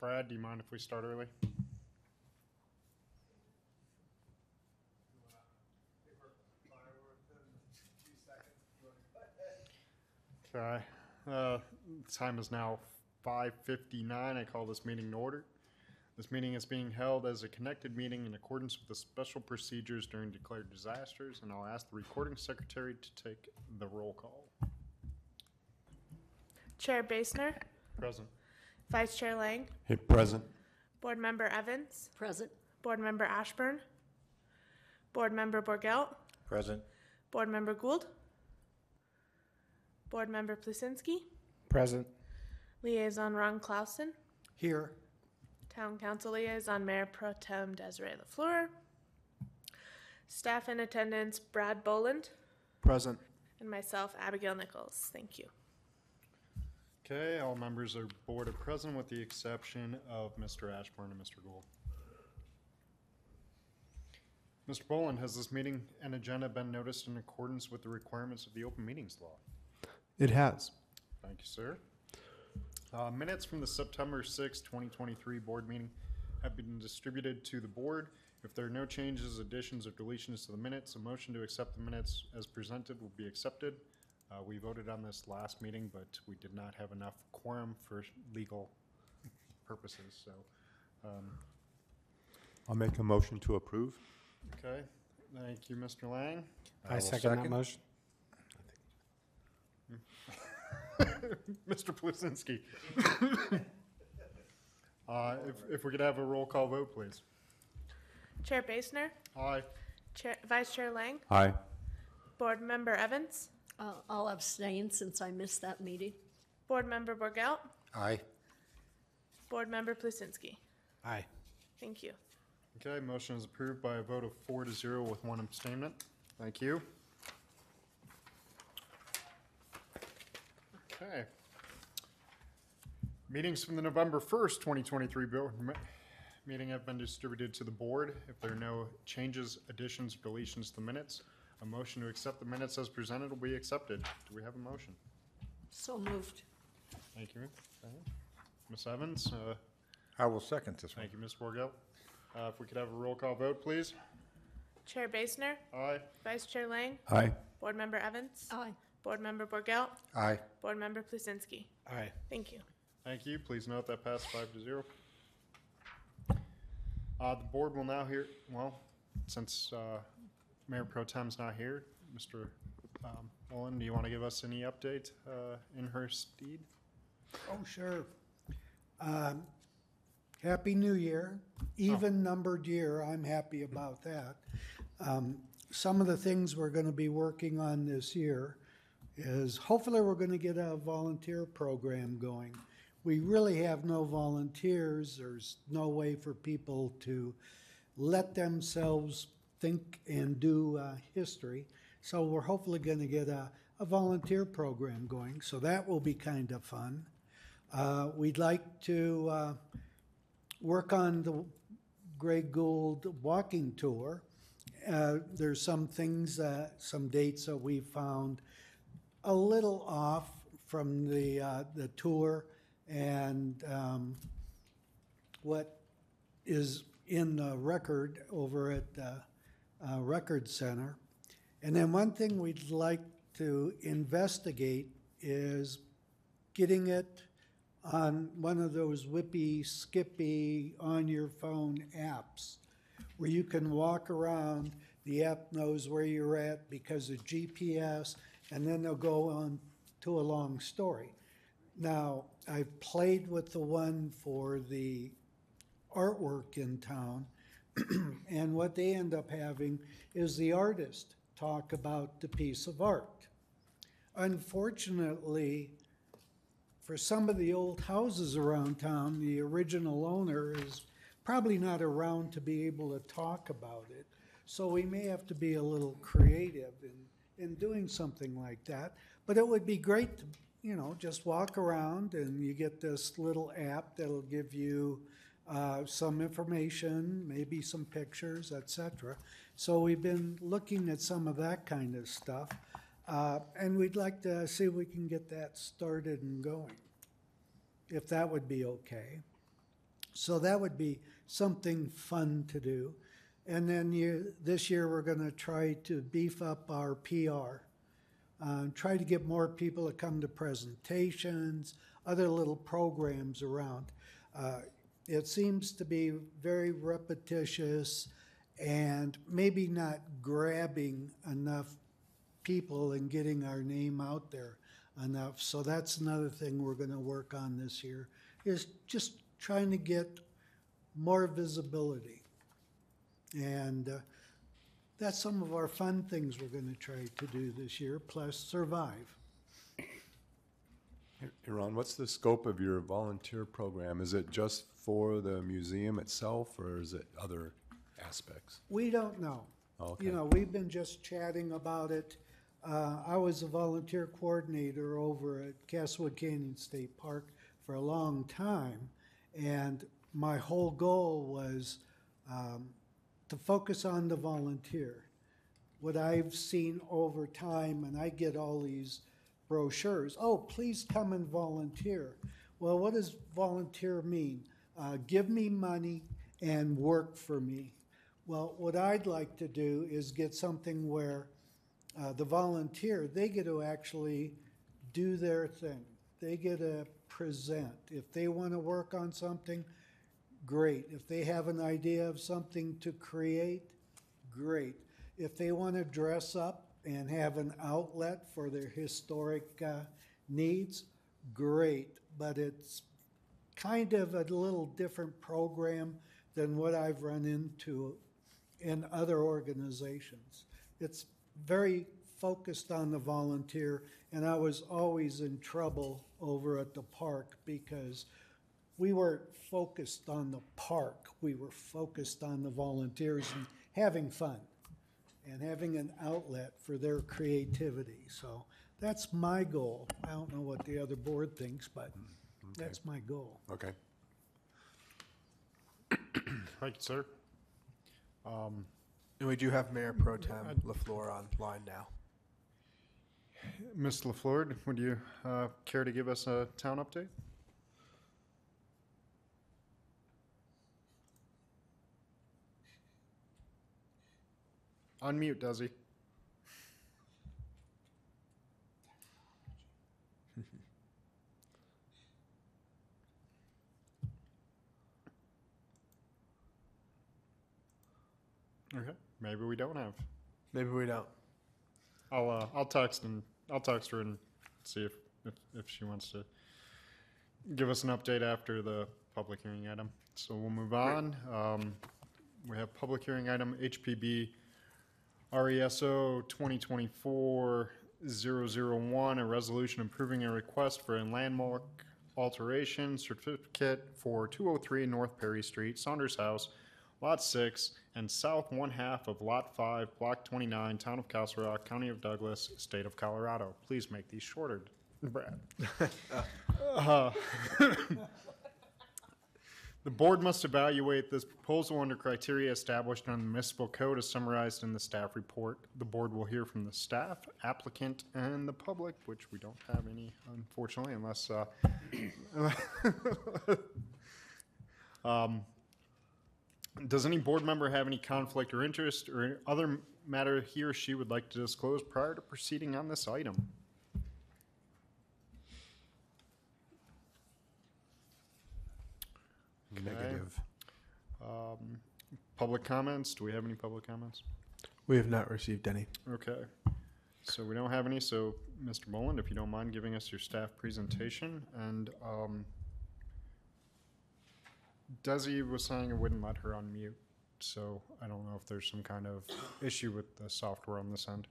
Brad, do you mind if we start early? Okay, uh, time is now five fifty-nine. I call this meeting to order. This meeting is being held as a connected meeting in accordance with the special procedures during declared disasters, and I'll ask the recording secretary to take the roll call. Chair Basner, Present. Vice Chair Lang, Here, present. Board Member Evans, Present. Board Member Ashburn, Board Member Borgelt, Present. Board Member Gould, Board Member Plusinski, Present. Liaison Ron Clausen, Here. Town Council Liaison Mayor Pro Tem Desiree LaFleur, staff in attendance Brad Boland, Present. and myself Abigail Nichols. Thank you. Okay, all members are board are present with the exception of Mr. Ashburn and Mr. Gould. Mr. Boland, has this meeting and agenda been noticed in accordance with the requirements of the open meetings law? It has. Thank you, sir. Uh, minutes from the September sixth, twenty twenty-three board meeting have been distributed to the board. If there are no changes, additions, or deletions to the minutes, a motion to accept the minutes as presented will be accepted. Uh, we voted on this last meeting, but we did not have enough quorum for legal purposes, so, um, I'll make a motion to approve. okay. Thank you, Mr. Lang. I will second that second. motion. Mr. Plusinski. Uh, if, if we could have a roll call vote, please. Chair Basner, Aye. Chair, Vice Chair Lang, Aye. Board Member Evans, Uh, I'll abstain since I missed that meeting. Board Member Borgelt, Aye. Board Member Plusinski. Aye. Thank you. Okay, motion is approved by a vote of four to zero with one abstainment. Thank you. Okay. Meetings from the November 1st, 2023 board me- meeting have been distributed to the board. If there are no changes, additions, deletions to the minutes, a motion to accept the minutes as presented will be accepted. Do we have a motion? So moved. Thank you. Ms. Evans, uh, I will second this one. thank you, Ms. Borgelt. Uh, If we could have a roll call vote, please. Chair Basner, Aye. Vice Chair Lang, Aye. Board Member Evans, Aye. Board Member Borgelt, Aye. Board Member Plusinski. Aye. Thank you. Thank you. Please note that passed five to zero. Uh, the board will now hear, well, since, uh, Mayor Pro Tem's not here, Mr. um, Mullen, do you want to give us any update, uh, in her steed? Oh, sure. Um, Happy New Year, even numbered year, I'm happy about that. Um, Some of the things we're gonna be working on this year is hopefully we're gonna get a volunteer program going. We really have no volunteers, there's no way for people to let themselves think and do uh, history. So we're hopefully gonna get a, a volunteer program going, so that will be kind of fun. Uh, We'd like to uh, work on the Greg Gould walking tour. Uh, There's some things, uh, some dates that we found a little off from the, uh, the tour and um, what is in the record over at the uh, Record Center. And then one thing we'd like to investigate is getting it on one of those whippy, skippy, on your phone apps where you can walk around, the app knows where you're at because of GPS, and then they'll go on to a long story. Now, I've played with the one for the artwork in town, and what they end up having is the artist talk about the piece of art. Unfortunately, for some of the old houses around town, the original owner is probably not around to be able to talk about it. So we may have to be a little creative in, in doing something like that. But it would be great to, you know, just walk around and you get this little app that'll give you uh, some information, maybe some pictures, etc. So we've been looking at some of that kind of stuff. Uh, and we'd like to see if we can get that started and going, if that would be okay. So that would be something fun to do. And then you, this year, we're going to try to beef up our PR. Uh, try to get more people to come to presentations, other little programs around. Uh, it seems to be very repetitious and maybe not grabbing enough people and getting our name out there enough. So that's another thing we're going to work on this year is just trying to get more visibility. And uh, that's some of our fun things we're going to try to do this year, plus survive. Ron, what's the scope of your volunteer program? Is it just for the museum itself, or is it other aspects? We don't know. Okay. You know, we've been just chatting about it. Uh, I was a volunteer coordinator over at Castlewood Canyon State Park for a long time, and my whole goal was um, to focus on the volunteer. What I've seen over time, and I get all these brochures, oh, please come and volunteer. Well, what does volunteer mean? Uh, give me money and work for me. Well, what I'd like to do is get something where uh, the volunteer, they get to actually do their thing. They get to present. If they want to work on something, great. If they have an idea of something to create, great. If they want to dress up and have an outlet for their historic uh, needs, great. But it's kind of a little different program than what I've run into in other organizations. It's very focused on the volunteer, and I was always in trouble over at the park because we weren't focused on the park. We were focused on the volunteers and having fun and having an outlet for their creativity. So that's my goal. I don't know what the other board thinks, but that's my goal. Okay. Thank you, sir. And we do have Mayor Pro Tem LaFleur online now. Ms. LaFleur, would you uh, care to give us a town update? Unmute, Desi. Okay, maybe we don't have. Maybe we don't. I'll uh, I'll text and I'll text her and see if, if if she wants to give us an update after the public hearing item. So we'll move on. Um, we have public hearing item HPB RESO 2024-001, a resolution approving a request for a landmark alteration certificate for 203 North Perry Street, Saunders House, Lot 6, and south one half of Lot 5, Block 29, Town of Castle Rock, County of Douglas, State of Colorado. Please make these shorter, Brad. Uh, The board must evaluate this proposal under criteria established on the municipal code as summarized in the staff report. The board will hear from the staff, applicant, and the public, which we don't have any, unfortunately, unless, uh, um, does any board member have any conflict or interest or other matter he or she would like to disclose prior to proceeding on this item? Negative. Um, Public comments? Do we have any public comments? We have not received any. Okay. So we don't have any, so Mr. Boland, if you don't mind giving us your staff presentation, and, um, Desi was saying it wouldn't let her unmute, so I don't know if there's some kind of issue with the software on this end.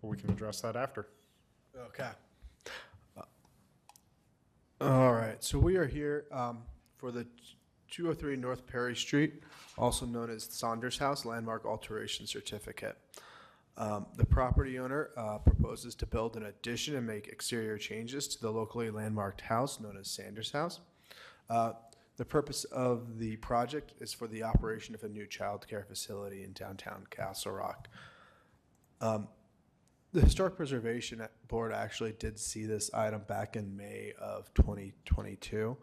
But we can address that after. Okay. All right, so we are here um, for the 203 North Perry Street, also known as Saunders House Landmark Alteration Certificate. Um, The property owner uh, proposes to build an addition and make exterior changes to the locally landmarked house known as Saunders House. Uh, The purpose of the project is for the operation of a new childcare facility in downtown Castle Rock. The Historic Preservation Board actually did see this item back in May of 2022.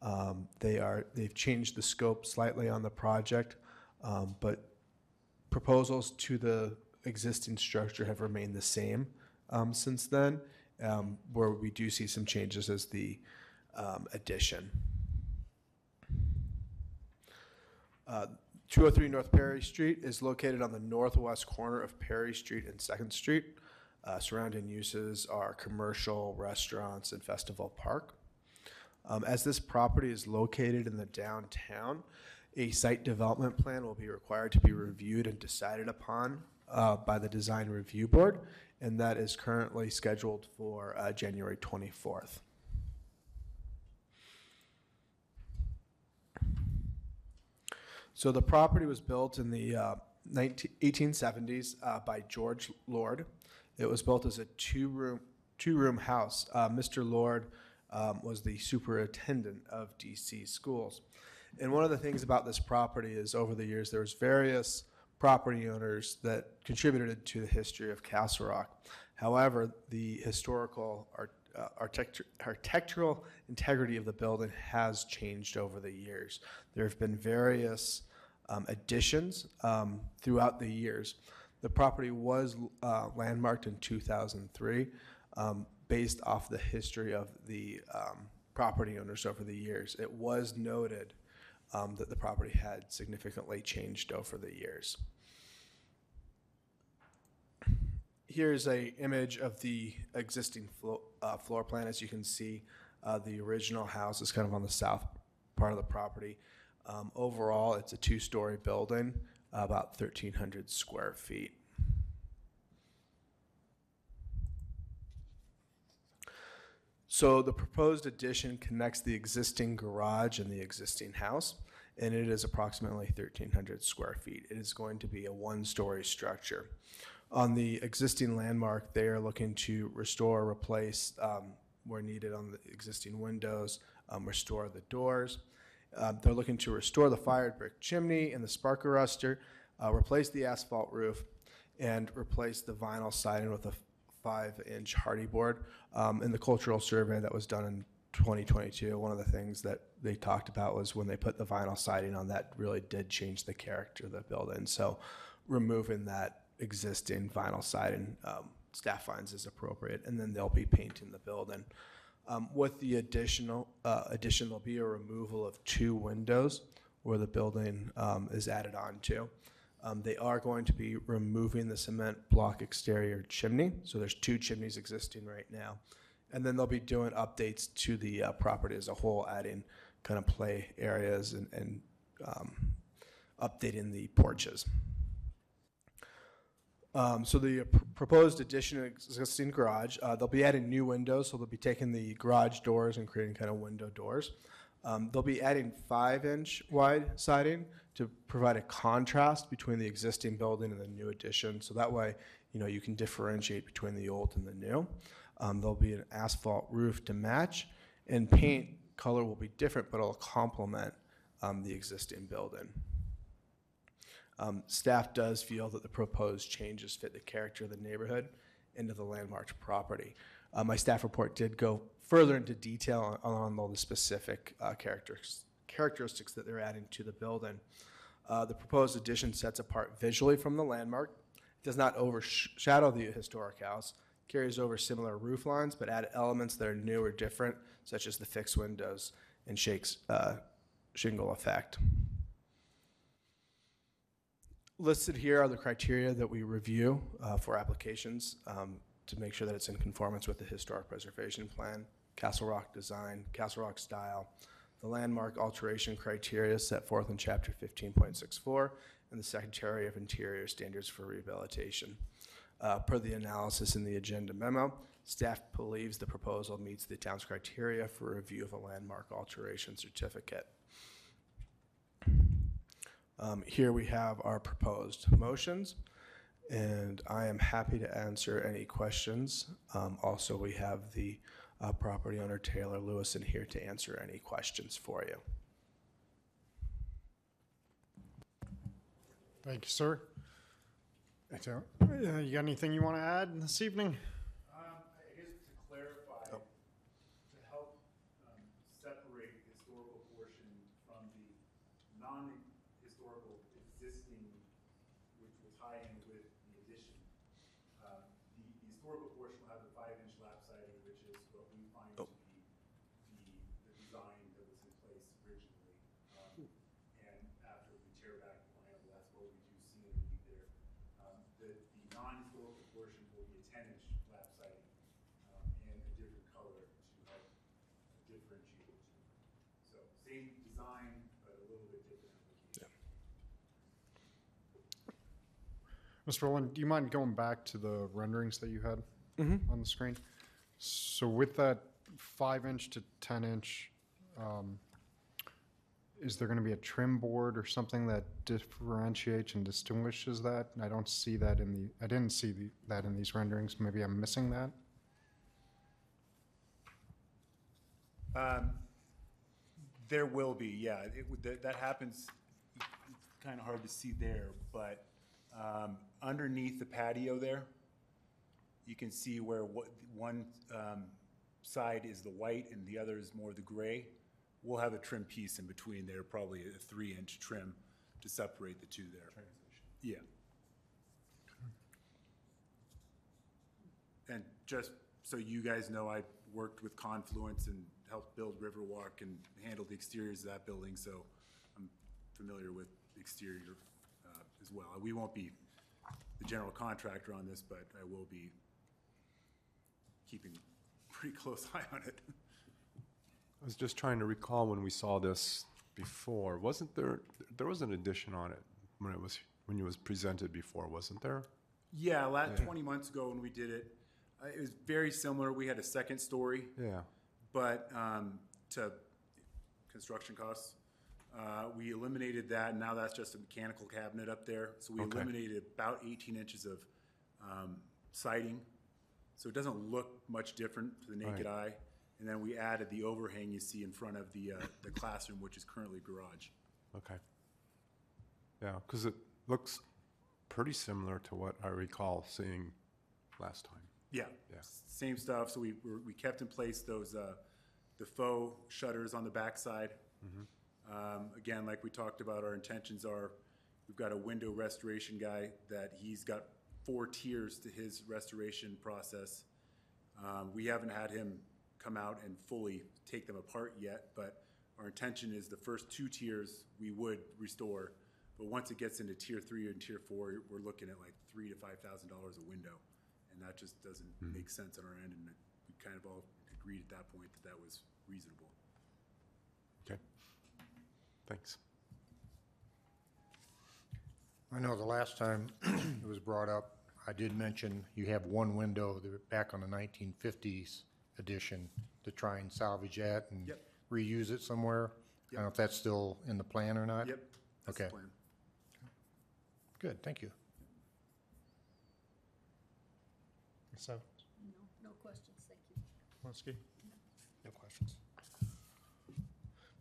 Um, They are, they've changed the scope slightly on the project, um, but proposals to the existing structure have remained the same um, since then, um, where we do see some changes as the um, addition. Uh, 203 North Perry Street is located on the northwest corner of Perry Street and Second Street. Uh, Surrounding uses are commercial, restaurants, and Festival Park. Um, As this property is located in the downtown, a site development plan will be required to be reviewed and decided upon uh, by the Design Review Board, and that is currently scheduled for uh, January 24th. So the property was built in the uh, 19, 1870s uh, by George Lord. It was built as a two-room two-room house. Uh, Mr. Lord um, was the superintendent of DC schools. And one of the things about this property is over the years there was various property owners that contributed to the history of Castle Rock. However, the historical art, uh, architectural integrity of the building has changed over the years. There have been various um, additions um, throughout the years. The property was uh, landmarked in 2003 um, based off the history of the um, property owners over the years. It was noted um, that the property had significantly changed over the years. Here's a image of the existing flo- uh, floor plan. As you can see, uh, the original house is kind of on the south part of the property. Um, overall, it's a two-story building, about 1,300 square feet. So the proposed addition connects the existing garage and the existing house, and it is approximately 1,300 square feet. It is going to be a one-story structure. On the existing landmark, they are looking to restore, replace um, where needed on the existing windows, um, restore the doors. Uh, They're looking to restore the fired brick chimney and the spark arrestor, uh, replace the asphalt roof, and replace the vinyl siding with a five-inch hardy board. Um, In the cultural survey that was done in 2022, one of the things that they talked about was when they put the vinyl siding on, that really did change the character of the building. So removing that existing vinyl siding, um, staff finds is appropriate, and then they'll be painting the building. Um, With the additional, uh, addition, there'll be a removal of two windows where the building um, is added on to. Um, They are going to be removing the cement block exterior chimney, so there's two chimneys existing right now. And then they'll be doing updates to the uh, property as a whole, adding kind of play areas and, and um, updating the porches. Um, so the pr- proposed addition of existing garage, uh, they'll be adding new windows, so they'll be taking the garage doors and creating kind of window doors. Um, they'll be adding five-inch wide siding to provide a contrast between the existing building and the new addition. So that way, you know, you can differentiate between the old and the new. Um, there'll be an asphalt roof to match, and paint color will be different, but it'll complement um, the existing building. Um, Staff does feel that the proposed changes fit the character of the neighborhood and of the landmarked property. Uh, My staff report did go further into detail on on all the specific uh, characteristics that they're adding to the building. Uh, The proposed addition sets apart visually from the landmark, it does not overshadow the historic house, carries over similar roof lines, but add elements that are new or different, such as the fixed windows and shakes uh, shingle effect. Listed here are the criteria that we review uh, for applications um, to make sure that it's in conformance with the historic preservation plan, Castle Rock design, Castle Rock style, the landmark alteration criteria set forth in chapter 15.64, and the Secretary of Interior standards for rehabilitation. Uh, Per the analysis in the agenda memo, staff believes the proposal meets the town's criteria for review of a landmark alteration certificate. Um, Here we have our proposed motions, and I am happy to answer any questions. Um, Also, we have the uh, property owner Taylor Lewis in here to answer any questions for you. Thank you, sir. So, uh, you got anything you want to add this evening? Um, I guess to clarify, to help, um, separate the historical portion from the non-historical existing, which will tie in with the addition. Uh, the, the historical portion will have the five-inch lap siding, which is what we find to be the, the design that was in place originally. Um, and after we tear back the vinyl, that's what we do see underneath there. Um, the, the non-historical portion will be a ten-inch lap siding, um, and a different color to help differentiate the two. So same design, but a little bit different application. Mr. Boland, do you mind going back to the renderings that you had on the screen? So with that five inch to ten inch, um, is there going to be a trim board or something that differentiates and distinguishes that? I don't see that in the, I didn't see the, that in these renderings. Maybe I'm missing that. Um, There will be, yeah. It would, that, that happens, it's kind of hard to see there, but, um, underneath the patio there, you can see where what, one, um, side is the white and the other is more the gray. We'll have a trim piece in between there, probably a three-inch trim to separate the two there. Transition. Yeah. And just so you guys know, I worked with Confluence and helped build Riverwalk and handled the exteriors of that building, so I'm familiar with exterior uh, as well. We won't be the general contractor on this, but I will be keeping pretty close eye on it. I was just trying to recall when we saw this before. Wasn't there, there was an addition on it when it was, when it was presented before, wasn't there? Yeah, la twenty months ago when we did it, uh, it was very similar. We had a second story. Yeah. But um, to construction costs, uh, we eliminated that, and now that's just a mechanical cabinet up there. So we Okay. eliminated about 18 inches of um, siding. So it doesn't look much different to the naked eye. And then we added the overhang you see in front of the, uh, the classroom, which is currently garage. Okay. Yeah, because it looks pretty similar to what I recall seeing last time. Yeah, Yeah. same stuff. So we, we kept in place those, uh, the faux shutters on the backside. Um, again, like we talked about, our intentions are, we've got a window restoration guy that he's got four tiers to his restoration process. Um, we haven't had him come out and fully take them apart yet, but our intention is the first two tiers we would restore. But once it gets into tier three and tier four, we're looking at like three to five thousand dollars a window. And that just doesn't make sense on our end, and we kind of all agreed at that point that that was reasonable. Okay. Thanks. I know the last time it was brought up, I did mention you have one window the- back on the 1950s edition to try and salvage that and Yep. reuse it somewhere. I don't know if that's still in the plan or not? Yep, that's the Okay. plan. Good, thank you. So, No, no questions, thank you. Walensky? No questions.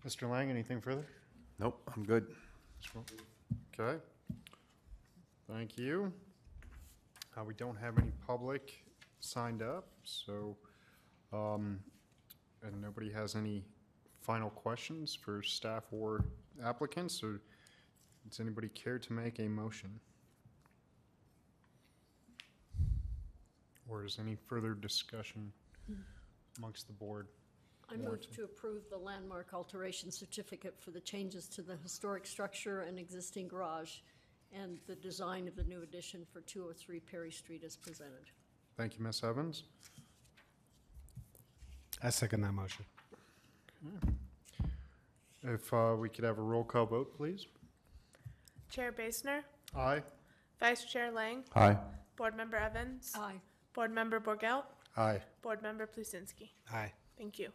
Mr. Lang, anything further? Nope, I'm good. Okay. Thank you. Uh, we don't have any public signed up, so, um, and nobody has any final questions for staff or applicants, or does anybody care to make a motion? Or is any further discussion amongst the board? I move to approve the landmark alteration certificate for the changes to the historic structure and existing garage and the design of the new addition for 203 Perry Street as presented. Thank you, Ms. Evans. I second that motion. If uh, we could have a roll call vote, please. Chair Basner, Aye. Vice Chair Lang, Aye. Board Member Evans, Aye. Board Member Borgelt, Aye. Board Member Plusinski. Aye. Thank you.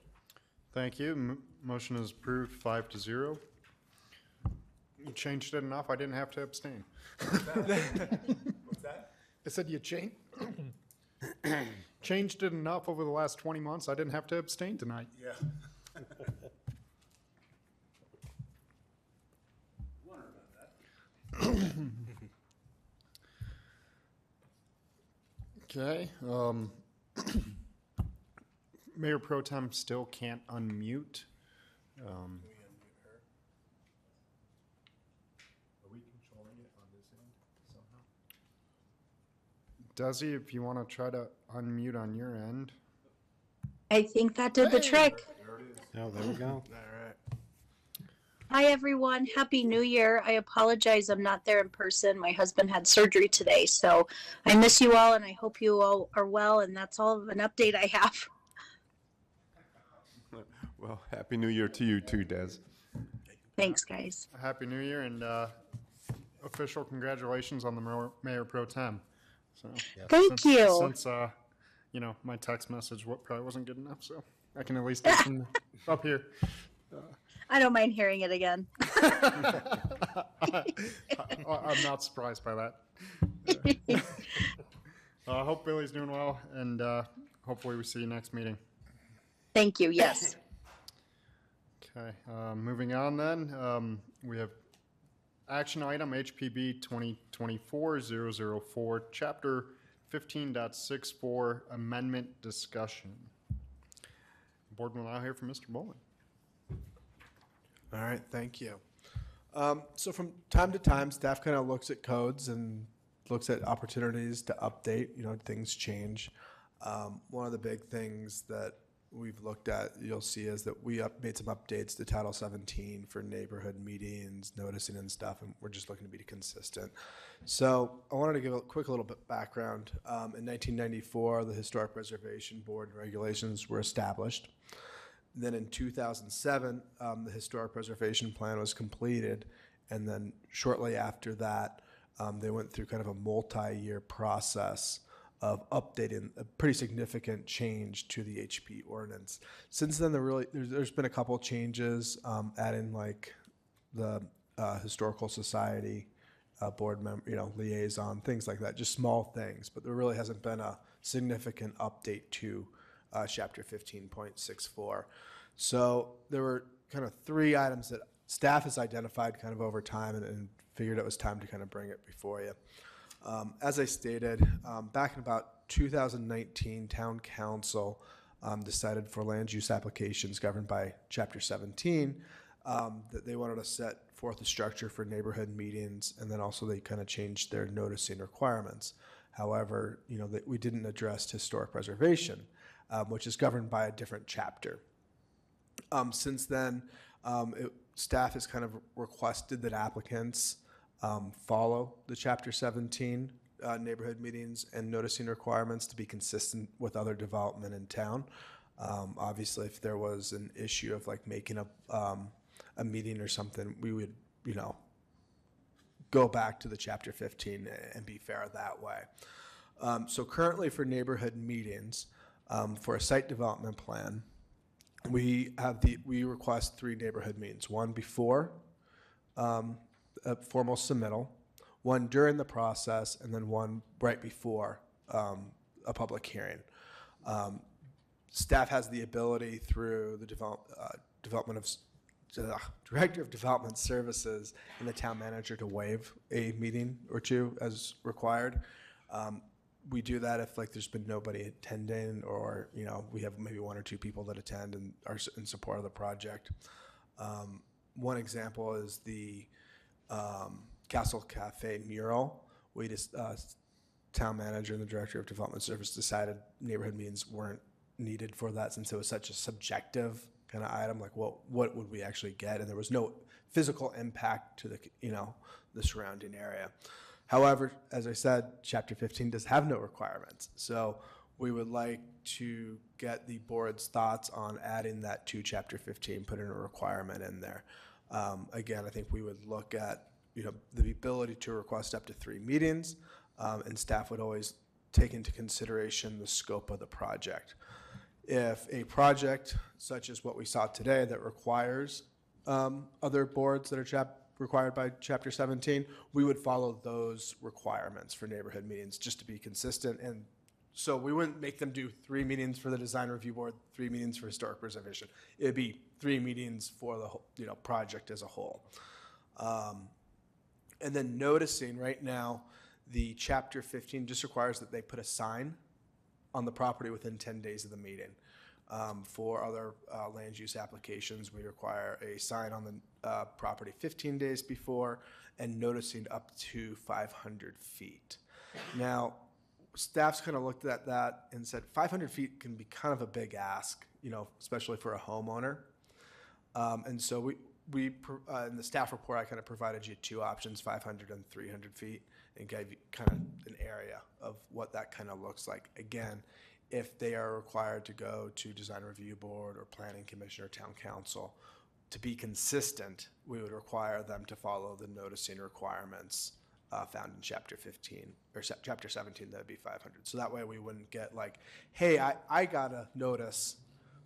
Thank you. M- Motion is approved, five to zero. You changed it enough, I didn't have to abstain. What's that? I said you changed, changed it enough over the last 20 months, I didn't have to abstain tonight. Yeah. Wonder about that. Okay, um, Mayor Pro Tem still can't unmute. Um, Desi, if you want to try to unmute on your end. I think that did the trick. Oh, there we go. All right. Hi, everyone. Happy New Year. I apologize I'm not there in person. My husband had surgery today, so I miss you all and I hope you all are well. And that's all of an update I have. Well, Happy New Year to you too, Des. Thanks, guys. Happy New Year and uh, official congratulations on the Mayor- Mayor Pro Tem. So, Thank since- you. Since, uh, you know, my text message wa- probably wasn't good enough, so I can at least listen up here. I don't mind hearing it again. I- I'm not surprised by that. Uh, I hope Billy's doing well, and uh, hopefully we see you next meeting. Thank you. Yes. Okay, uh, moving on then, um, we have action item HPB 2024-004, Chapter 15.64 Amendment Discussion. Board will now hear from Mr. Boland. All right, thank you. Um, so from time to time, staff kind of looks at codes and looks at opportunities to update, you know, things change. Um, one of the big things that we've looked at, you'll see is that we up, made some updates to Title 17 for neighborhood meetings, noticing and stuff, and we're just looking to be consistent. So I wanted to give a quick little bit background. Um, in 1994, the Historic Preservation Board regulations were established. Then in 2007, um, the historic preservation plan was completed, and then shortly after that, um, they went through kind of a multi-year process of updating a pretty significant change to the HP ordinance. Since then, there really there's, there's been a couple changes, um, adding like the uh, historical society uh, board member, you know, liaison, things like that, just small things. But there really hasn't been a significant update to uh, chapter 15.64. So there were kind of three items that staff has identified kind of over time and, and figured it was time to kind of bring it before you. Um, as I stated, um, back in about 2019, Town Council um, decided for land use applications governed by Chapter 17 um, that they wanted to set forth a structure for neighborhood meetings, and then also they kind of changed their noticing requirements. However, you know that we didn't address historic preservation, um, which is governed by a different chapter. Um, since then, um, it, staff has kind of requested that applicants um, follow the Chapter 17 uh, neighborhood meetings and noticing requirements to be consistent with other development in town. Um, obviously, if there was an issue of like making a um, a meeting or something, we would, you know, go back to the Chapter 15 and be fair that way. Um, so currently, for neighborhood meetings, um, for a site development plan, we have the, we request three neighborhood meetings, one before um, a formal submittal, one during the process, and then one right before um, a public hearing. Um, Staff has the ability through the develop, uh, development of, s- uh, Director of Development Services and the town manager to waive a meeting or two as required. Um, we do that if like there's been nobody attending or, you know, we have maybe one or two people that attend and are in support of the project. Um, one example is the um, Castle Cafe mural. We just, uh, town manager and the director of development service decided neighborhood meetings weren't needed for that since it was such a subjective kind of item, like what, what would we actually get? And there was no physical impact to the, you know, the surrounding area. However, as I said, chapter 15 does have no requirements. So we would like to get the board's thoughts on adding that to chapter 15, putting a requirement in there. Um, again, I think we would look at, you know, the ability to request up to three meetings, um, and staff would always take into consideration the scope of the project. If a project such as what we saw today that requires um, other boards that are chap, required by chapter 17, we would follow those requirements for neighborhood meetings just to be consistent. And so we wouldn't make them do three meetings for the design review board, three meetings for historic preservation. It'd be three meetings for the whole, you know, project as a whole. Um, and then noticing right now, The chapter 15 just requires that they put a sign on the property within 10 days of the meeting. Um, For other uh, land use applications, we require a sign on the uh, property 15 days before and noticing up to 500 feet. Now, staff's kind of looked at that and said 500 feet can be kind of a big ask, you know, especially for a homeowner. Um, and so we, we, uh, in the staff report, I kind of provided you two options, 500 and 300 feet, and gave you kind of an area of what that kind of looks like. Again, if they are required to go to design review board or planning commission or town council, to be consistent, we would require them to follow the noticing requirements uh, found in chapter 15 or se- chapter 17. That'd be 500. So that way we wouldn't get like, hey, I, I got a notice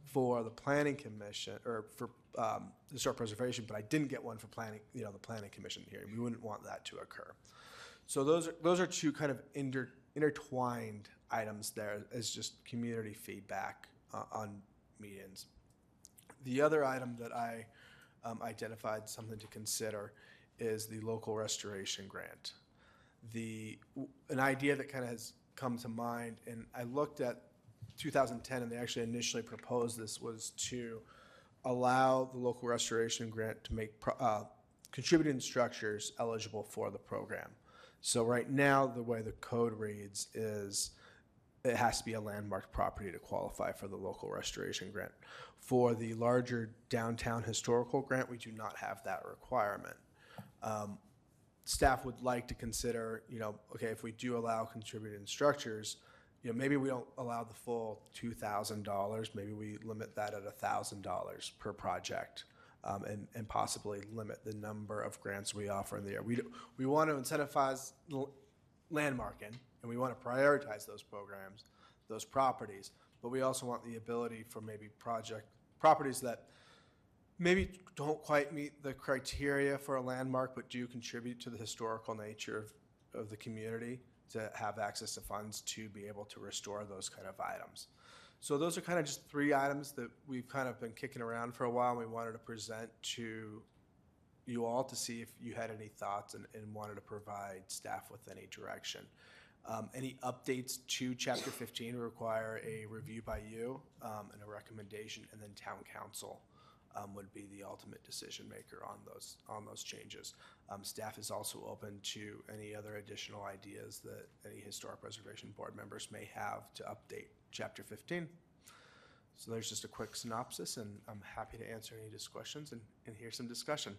for the planning commission or for um, historic preservation, but I didn't get one for planning. You know, the planning commission hearing. We wouldn't want that to occur. So those are those are two kind of inter, intertwined items there as just community feedback uh, on meetings. The other item that I um, identified something to consider is the local restoration grant. The an idea that kind of has come to mind, and I looked at 2010, and they actually initially proposed this was to allow the local restoration grant to make pro- uh, contributing structures eligible for the program. So right now, the way the code reads is it has to be a landmark property to qualify for the local restoration grant. For the larger downtown historical grant, we do not have that requirement. Um, staff would like to consider, you know, okay, if we do allow contributing structures, you know, maybe we don't allow the full two thousand dollars, maybe we limit that at thousand dollars per project. Um, and, and possibly limit the number of grants we offer in the year. We, we want to incentivize landmarking, and we want to prioritize those programs, those properties, but we also want the ability for maybe project, properties that maybe don't quite meet the criteria for a landmark, but do contribute to the historical nature of, of the community to have access to funds to be able to restore those kind of items. So those are kind of just three items that we've kind of been kicking around for a while. and We wanted to present to you all to see if you had any thoughts and, and wanted to provide staff with any direction. Um, any updates to chapter 15 require a review by you um, and a recommendation, and then town council um, would be the ultimate decision maker on those on those changes. Um, staff is also open to any other additional ideas that any historic preservation board members may have to update chapter 15. So there's just a quick synopsis, and I'm happy to answer any questions and, and hear some discussion.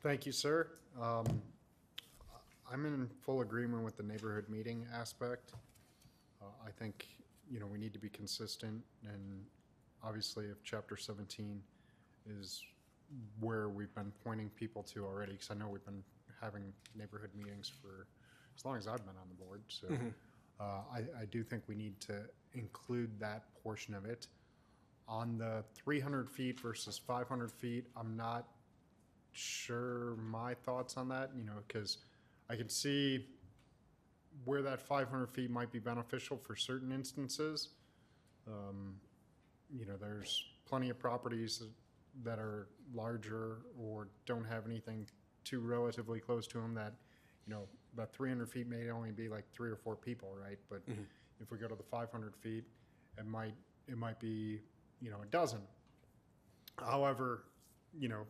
Thank you, sir. Um, I'm in full agreement with the neighborhood meeting aspect. Uh, I think, you know, we need to be consistent, and obviously if chapter 17 is where we've been pointing people to already, because I know we've been having neighborhood meetings for as long as I've been on the board, so uh, I, I do think we need to include that portion of it. On the 300 feet versus 500 feet, I'm not sure my thoughts on that, you know, because I can see where that 500 feet might be beneficial for certain instances. Um, you know, there's plenty of properties that are larger or don't have anything too relatively close to them that, you know, about 300 feet may only be like three or four people, right? But if we go to the 500 feet, it might it might be you know a dozen. However, you know,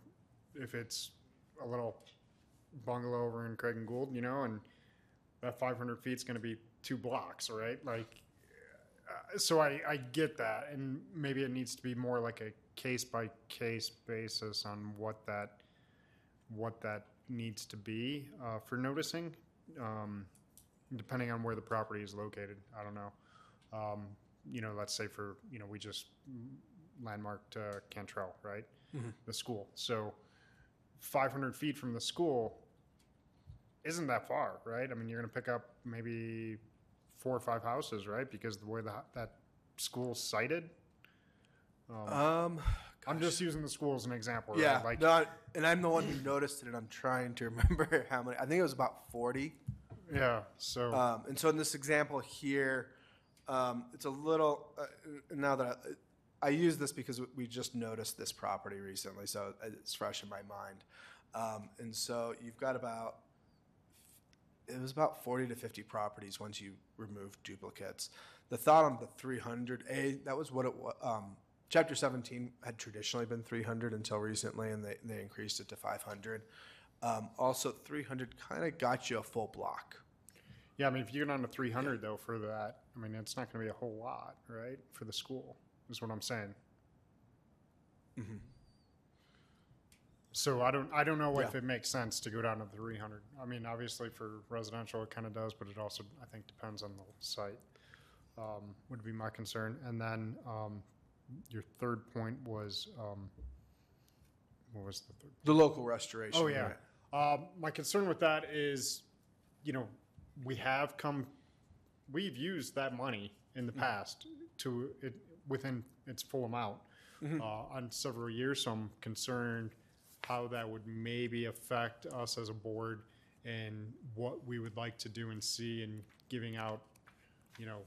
if it's a little bungalow over in Craig and Gould, you know, and that 500 feet is going to be two blocks, right? Like, uh, so I, I get that, and maybe it needs to be more like a case by case basis on what that what that needs to be uh, for noticing, um, depending on where the property is located. I don't know. Um, you know, let's say for you know we just landmarked uh, Cantril, right? The school. So 500 feet from the school isn't that far, right? I mean, you're going to pick up maybe four or five houses, right? Because the way the, that school's sited. Um, I'm just using the school as an example, right? yeah, Like, no, and I'm the one who noticed it, and I'm trying to remember how many. I think it was about 40. yeah. So Um, and so in this example here, um, it's a little, uh, now that I, I use this because we just noticed this property recently, so it's fresh in my mind. Um, and so you've got about it was about 40 to 50 properties once you remove duplicates. The thought on the 300, A, that was what it was. Um, chapter 17 had traditionally been 300 until recently, and they, they increased it to 500. Um, also, 300 kind of got you a full block. Yeah, I mean, if you get on to three hundred though for that, I mean, it's not gonna be a whole lot, right, for the school, is what I'm saying. So I don't, I don't know if Yeah. it makes sense to go down to three hundred. I mean, obviously for residential, it kind of does, but it also, I think, depends on the site. Um, would be my concern. And then, um, your third point was, um, what was the third? The local restoration. Oh, yeah. Um, my concern with that is, you know, we have come, we've used that money in the past to it within its full amount uh, on several years. So I'm concerned how that would maybe affect us as a board and what we would like to do and see in giving out, you know,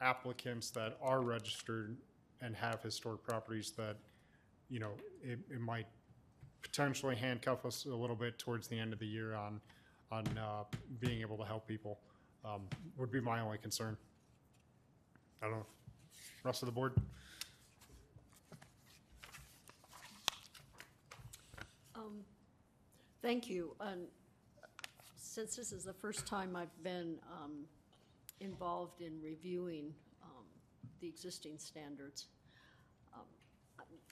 applicants that are registered and have historic properties that, you know, it, it might potentially handcuff us a little bit towards the end of the year on, on uh, being able to help people, um, would be my only concern. I don't know. Rest of the board? Um, Thank you. And since this is the first time I've been um, involved in reviewing the existing standards, um,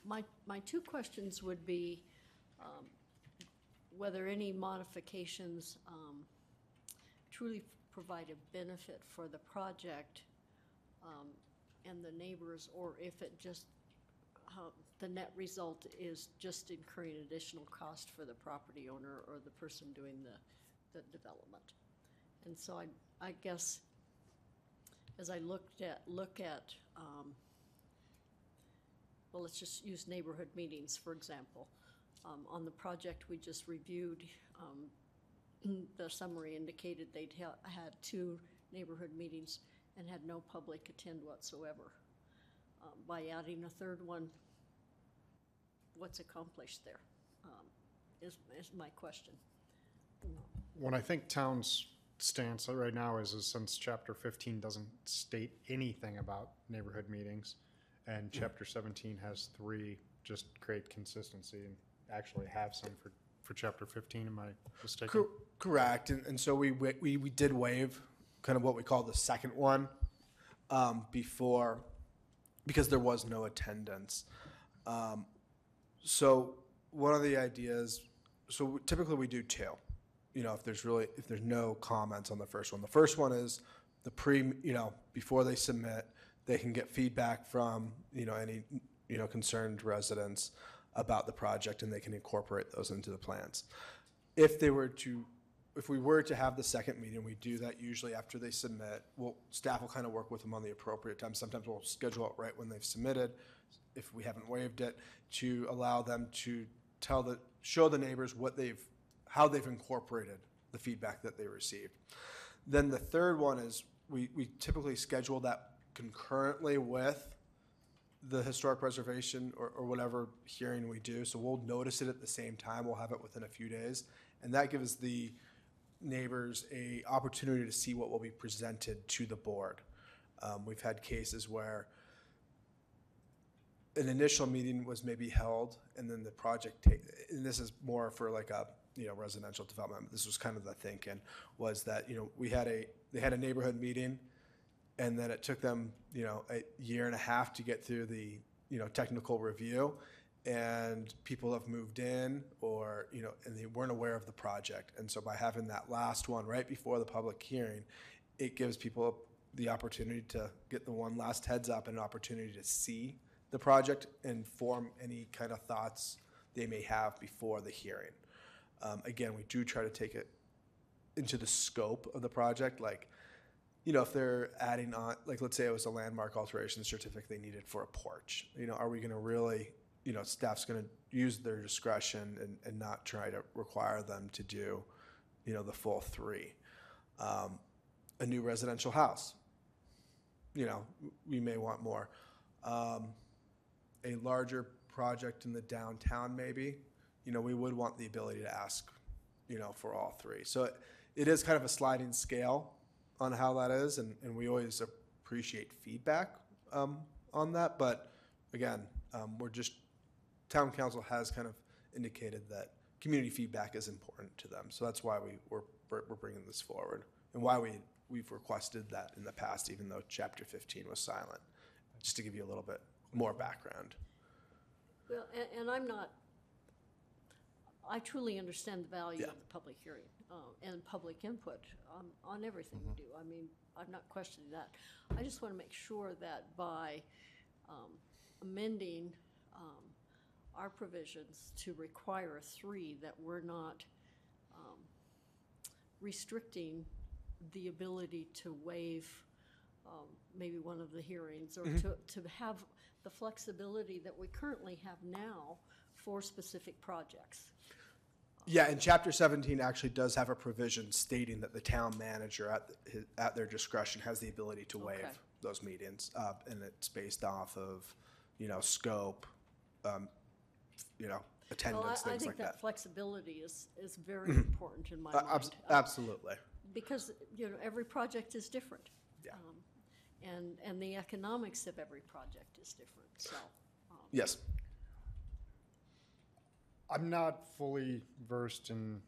my, my two questions would be um, whether any modifications um, truly provide a benefit for the project um, and the neighbors, or if it just how the net result is just incurring additional cost for the property owner or the person doing the, the development. And so I, I guess, as I looked at, look at, um, well, let's just use neighborhood meetings, for example. Um, on the project we just reviewed, um, the summary indicated they'd ha- had two neighborhood meetings and had no public attend whatsoever. Um, By adding a third one, what's accomplished there? Um, Is, is my question. When I think town's stance right now is, is since chapter fifteen doesn't state anything about neighborhood meetings, and chapter seventeen has three, just create consistency and actually have some for, for chapter fifteen, am I mistaken? Cor- Correct, and, and so we, wa- we, we did waive kind of what we call the second one, um, before, because there was no attendance. Um, so one of the ideas, so typically we do two, you know, if there's really, if there's no comments on the first one. The first one is the pre, you know, before they submit, they can get feedback from, you know, any, you know, concerned residents about the project and they can incorporate those into the plans if they were to, if we were to have the second meeting, we do that usually after they submit. Well, staff will kind of work with them on the appropriate time. Sometimes we'll schedule it right when they've submitted, if we haven't waived it, to allow them to tell the, show the neighbors what they've, how they've incorporated the feedback that they received. Then the third one is, we, we typically schedule that concurrently with the historic preservation or, or whatever hearing we do. So we'll notice it at the same time. We'll have it within a few days. And that gives the neighbors a opportunity to see what will be presented to the board. Um, we've had cases where an initial meeting was maybe held and then the project take, and this is more for like a, you know, residential development. This was kind of the thinking was that, you know, we had a, they had a neighborhood meeting and then it took them, you know, a year and a half to get through the, you know, technical review. And people have moved in or, you know, and they weren't aware of the project. And so by having that last one right before the public hearing, it gives people the opportunity to get the one last heads up and an opportunity to see the project and form any kind of thoughts they may have before the hearing. Um, again, we do try to take it into the scope of the project, like, you know, if they're adding on, like, let's say it was a landmark alteration certificate they needed for a porch, you know, are we gonna really, you know, staff's gonna use their discretion and, and not try to require them to do, you know, the full three? Um, a new residential house, you know, we may want more. Um, a larger project in the downtown, maybe, you know, we would want the ability to ask, you know, for all three. So it, it is kind of a sliding scale on how that is, and, and we always appreciate feedback um, on that. But again, um, we're just town council has kind of indicated that community feedback is important to them, so that's why we we're, we're bringing this forward, and why we we've requested that in the past, even though Chapter 15 was silent. Just to give you a little bit more background. Well, and, and I'm not, I truly understand the value Yeah. of the public hearing uh, and public input on, on everything we do. I mean, I'm not questioning that. I just want to make sure that by um, amending um, our provisions to require a three, that we're not um, restricting the ability to waive um, maybe one of the hearings or to, to have the flexibility that we currently have now for specific projects. Yeah, and chapter seventeen actually does have a provision stating that the town manager at, his- at their discretion has the ability to waive Okay. those meetings. Uh, and it's based off of, you know, scope, um, you know, Well, I, attendance, I things think like that I think that. flexibility is, is very important in my Uh, abs- mind. uh, Absolutely. Because, you know, every project is different. Yeah. Um, And, and the economics of every project is different, so. um, Yes. I'm not fully versed in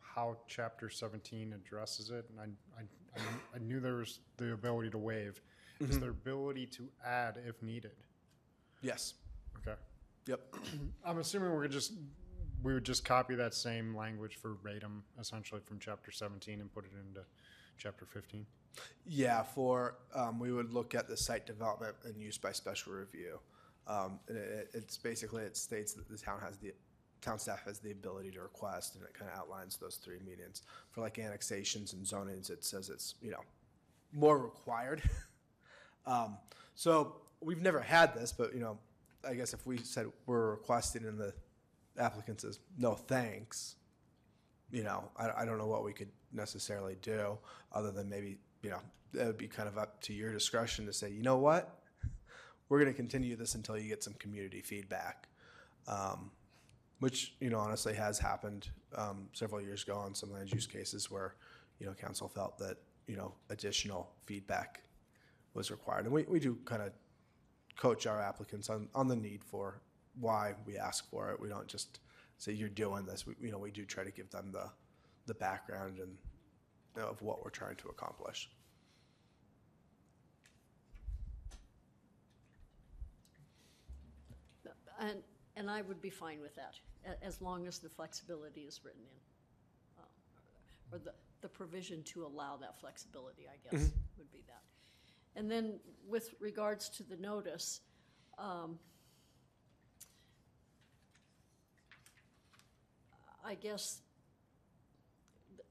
how Chapter 17 addresses it, and I, I, I I knew there was the ability to waive. Is there ability to add if needed? Yes. Okay. Yep. I'm assuming we're just, we would just copy that same language for Radom essentially from Chapter 17 and put it into Chapter 15. Yeah, for, um, we would look at the site development and use by special review. Um, and it, it's basically, it states that the town has the, town staff has the ability to request, and it kind of outlines those three meetings. For like annexations and zonings, it says it's, you know, more required. Um, so we've never had this, but, you know, I guess if we said we're requesting and the applicant says, no, thanks, you know, I, I don't know what we could necessarily do other than maybe, you know, it would be kind of up to your discretion to say, you know what? We're going to continue this until you get some community feedback. Um, which, you know, honestly has happened um, several years ago on some land use cases where, you know, council felt that, you know, additional feedback was required. And we, we do kind of coach our applicants on, on the need for why we ask for it. We don't just say you're doing this. We, you know, we do try to give them the, the background and you know, of what we're trying to accomplish. And, and I would be fine with that, a- as long as the flexibility is written in. uh, Or the, the provision to allow that flexibility, I guess, would be that. And then with regards to the notice, um, I guess th-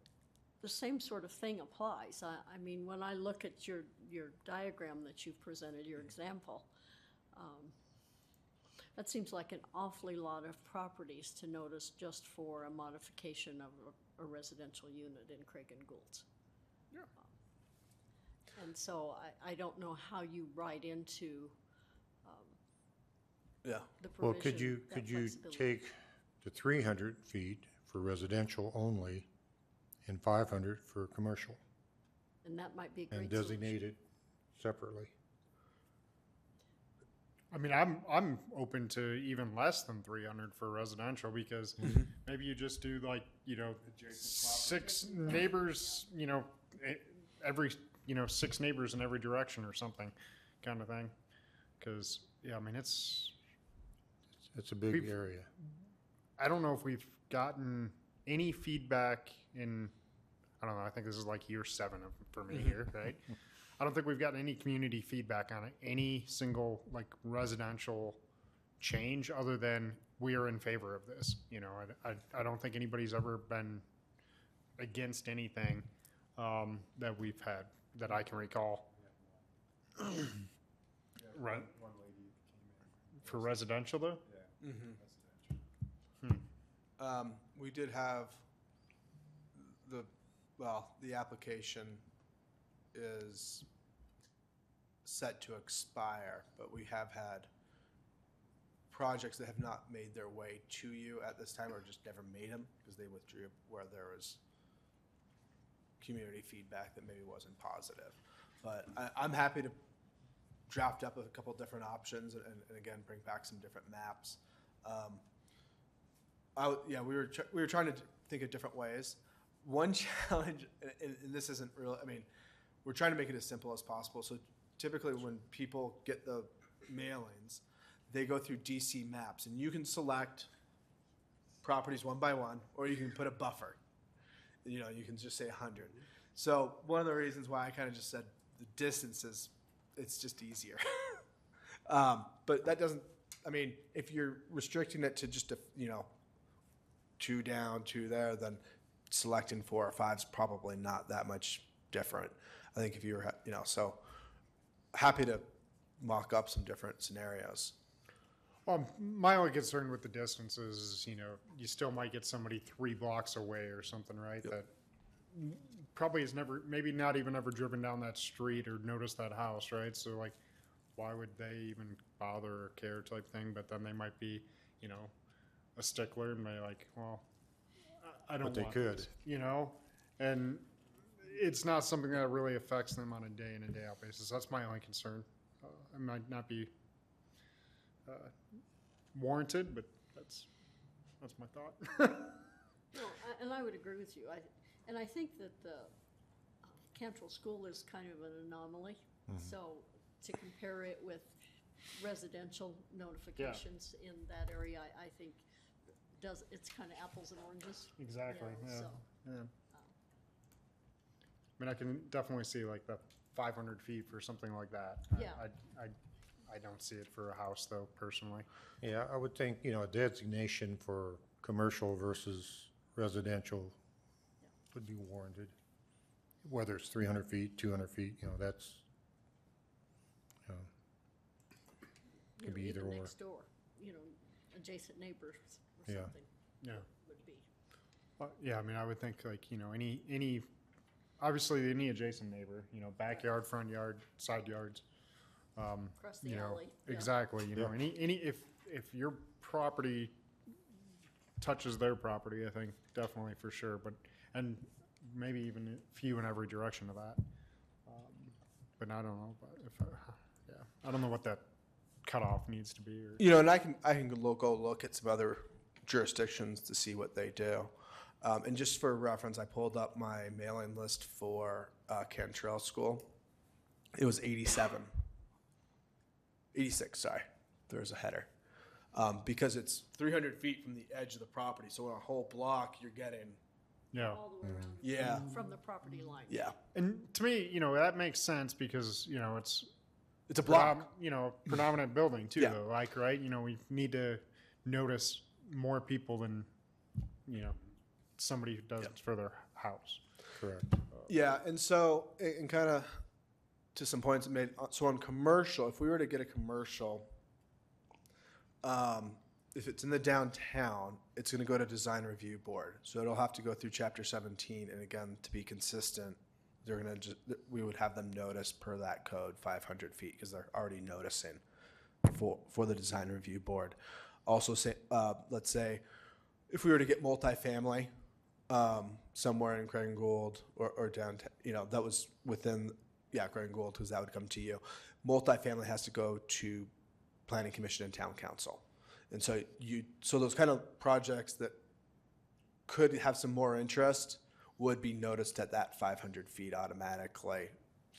the same sort of thing applies. I, I mean, when I look at your, your diagram that you've presented, your example, um, that seems like an awfully lot of properties to notice just for a modification of a, a residential unit in Craig and Gould's. Um, And so I, I don't know how you write into Yeah. the Well, provision. could you, that could you flexibility. take the three hundred feet for residential only and five hundred for commercial And that might be a and great solution. designate it separately? I mean, I'm I'm open to even less than 300 for residential because mm-hmm. maybe you just do like you know six neighbors, you know, e- every you know six neighbors in every direction or something, kind of thing. Because yeah, I mean it's It's a big area. I don't know if we've gotten any feedback in, I don't know, I think this is like year seven of, for me mm-hmm. here, right? I don't think we've gotten any community feedback on any single like residential change other than we are in favor of this. You know, I, I, I don't think anybody's ever been against anything um, that we've had that I can recall. Right. For residential though? Um, we did have the, well, the application is set to expire, but we have had projects that have not made their way to you at this time or just never made them because they withdrew where there was community feedback that maybe wasn't positive. But I, I'm happy to draft up a couple different options and, and again, bring back some different maps. Um, I, yeah, we were, tr- we were trying to think of different ways. One challenge, and, and this isn't real, I mean, we're trying to make it as simple as possible. So typically when people get the mailings, they go through DC maps and you can select properties one by one, or you can put a buffer. You know, you can just say 100. So one of the reasons why I kind of just said the distances, it's just easier. um, but that doesn't. I mean, if you're restricting it to just a you know two down, two there, then selecting four or five is probably not that much different. I think if you were, you know, so happy to mock up some different scenarios. Well, my only concern with the distance is, you know, you still might get somebody three blocks away or something, right? That probably has never, maybe not even ever driven down that street or noticed that house, right? So like, why would they even bother or care type thing? But then they might be, you know, a stickler and they're like, well, I don't But they could. this, you know? And it's not something that really affects them on a day in and day out basis. That's my only concern. Uh, it might not be uh, warranted, but that's that's my thought. No, I- and I would agree with you. I, and I think that the uh, Cantril School is kind of an anomaly. So to compare it with residential notifications in that area, I, I think does, it's kind of apples and oranges. exactly. Yeah, Yeah. so, yeah. I mean, I can definitely see like the 500 feet for something like that. I- Yeah. I, I, I don't see it for a house though, personally. Yeah, I would think, you know, a designation for commercial versus residential would be warranted. Whether it's three hundred feet, two hundred feet, you know, that's, you know, you Could know, be either even or. Next door, you know, adjacent neighbors or Yeah. something Yeah. would be. Well, yeah, I mean, I would think like, you know, any, any, obviously any adjacent neighbor, you know, backyard, front yard, side yards. um, Across the you know, alley, yeah. Exactly, you know, Yeah. any, any, if, if your property touches their property, I think definitely for sure, but, and maybe even a few in every direction of that. Um, But I don't know, but if, uh, yeah, I don't know what that cutoff needs to be or. You know, and I can I can go go look at some other jurisdictions to see what they do. Um, and just for reference, I pulled up my mailing list for uh, Cantril School. It was 87. 86, sorry. There's a header. Um, because it's 300 feet from the edge of the property. So on a whole block, you're getting, Yeah. All the way around. yeah, From the property line. yeah. And to me, you know, that makes sense because, you know, it's It's a block. predom- you know, predominant building too, Yeah. though. Like, right? You know, we need to notice more people than, you know, somebody who does it for their house. correct. Yeah, and so, and and kind of to some points made, uh, so on commercial, if we were to get a commercial, um, if it's in the downtown, it's gonna go to design review board. So it'll have to go through chapter seventeen, and again, to be consistent, they're gonna just, we would have them notice per that code five hundred feet, because they're already noticing for, for the design review board. Also say, uh, let's say, if we were to get multifamily, um, somewhere in Craig Gould or, or downtown, you know, that was within, yeah, Craig Gould, because that would come to you. Multifamily has to go to Planning Commission and Town Council. And so you, so those kind of projects that could have some more interest would be noticed at that five hundred feet automatically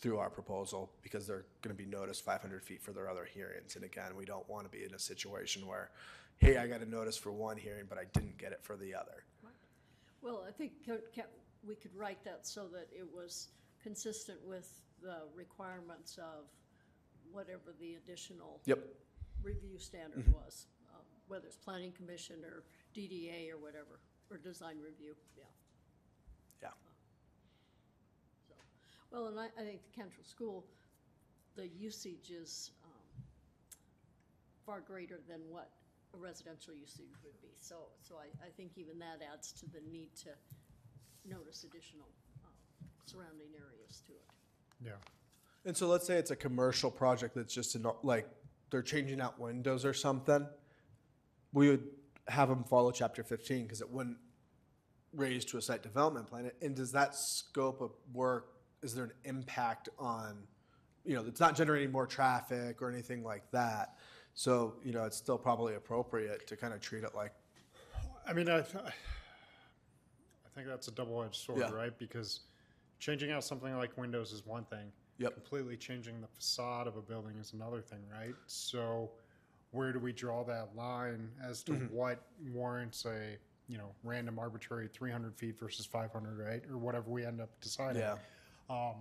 through our proposal, because they're gonna be noticed five hundred feet for their other hearings. And again, we don't wanna be in a situation where, hey, I got a notice for one hearing, but I didn't get it for the other. Well, I think ca- we could write that so that it was consistent with the requirements of whatever the additional Yep. review standard was, um, whether it's planning commission or DDA or whatever, or design review, yeah. Yeah. So, Well, and I, I think the Cantril School, the usage is um, far greater than what a residential usage would be. So, so I, I think even that adds to the need to notice additional uh, surrounding areas to it. Yeah. And so let's say it's a commercial project that's just an, like they're changing out windows or something. We would have them follow chapter 15 because it wouldn't raise to a site development plan. And does that scope of work, is there an impact on, you know, it's not generating more traffic or anything like that? So, you know, it's still probably appropriate to kind of treat it like, I mean, I, I think that's a double-edged sword, Yeah. right? Because changing out something like windows is one thing. Yep. Completely changing the facade of a building is another thing, right? So where do we draw that line as to Mm-hmm. what warrants a, you know, random arbitrary 300 feet versus 500, right? Or whatever we end up deciding. yeah. Um,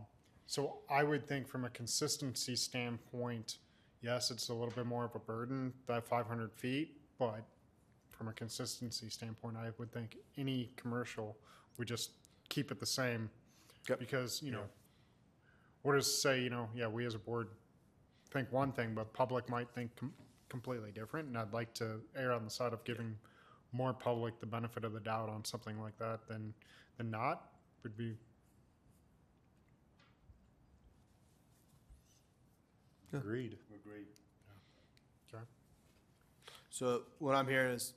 so I would think from a consistency standpoint, yes, it's a little bit more of a burden, that 500 feet, but from a consistency standpoint, I would think any commercial, we just keep it the same. Yep. Because, you know, what does it say, you know, yeah, we as a board think one thing, but public might think com- completely different. And I'd like to err on the side of giving more public the benefit of the doubt on something like that than, than not, would be Agreed. Agreed. Okay. So what I'm hearing is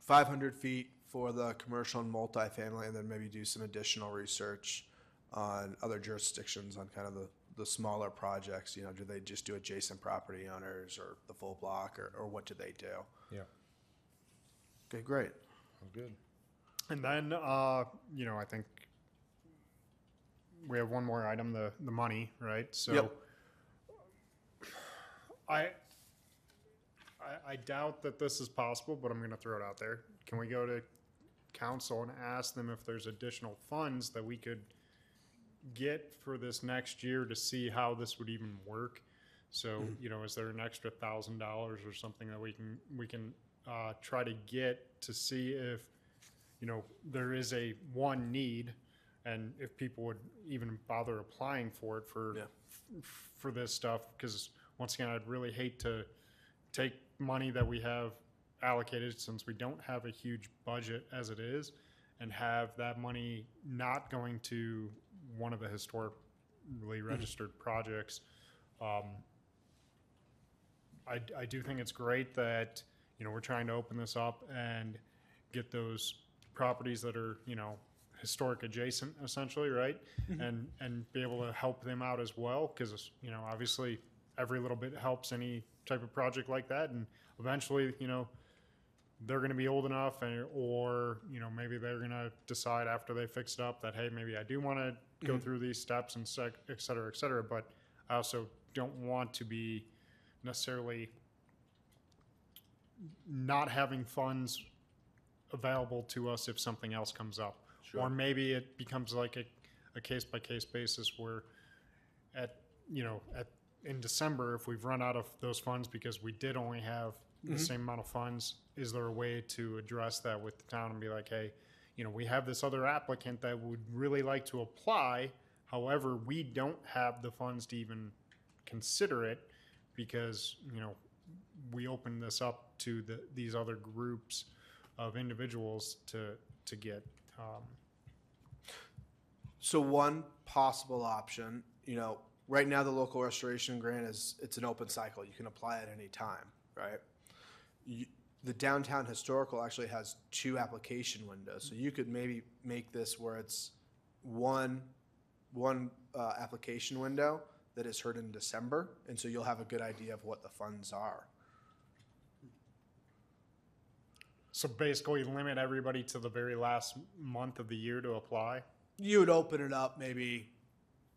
500 feet for the commercial and multifamily, and then maybe do some additional research on other jurisdictions on kind of the, the smaller projects. You know, do they just do adjacent property owners or the full block, or, or what do they do? Yeah, Okay, great. sounds good. And then, uh, you know, I think we have one more item, the, the money, right? So Yep. I, I, I doubt that this is possible, but I'm gonna throw it out there. Can we go to council and ask them if there's additional funds that we could get for this next year to see how this would even work? So, you know, is there an extra thousand dollars or something that we can, we can, uh, try to get to see if, you know, there is a one need and if people would even bother applying for it for, Yeah. f- for this stuff, because once again, I'd really hate to take money that we have allocated since we don't have a huge budget as it is and have that money not going to one of the historically registered projects. Um, I, I do think it's great that, you know, we're trying to open this up and get those properties that are, you know, historic adjacent essentially, right? And, and be able to help them out as well, because, you know, obviously every little bit helps any type of project like that. And eventually, you know, they're going to be old enough and, or, you know, maybe they're going to decide after they fix it up that, hey, maybe I do want to go mm-hmm. through these steps and sec, et cetera, et cetera. But I also don't want to be necessarily not having funds available to us if something else comes up. Or maybe it becomes like a, a case by case basis where at, you know, at, in December, if we've run out of those funds because we did only have the same amount of funds, is there a way to address that with the town and be like, hey, you know, we have this other applicant that would really like to apply. However, we don't have the funds to even consider it because, you know, we opened this up to the, these other groups of individuals to, to get, um, So one possible option, you know, right now the local restoration grant is, it's an open cycle. You can apply at any time, right? You, the downtown historical actually has two application windows, so you could maybe make this where it's one, one, uh, application window that is heard in December, and so you'll have a good idea of what the funds are. so basically limit everybody to the very last month of the year to apply. You would open it up, maybe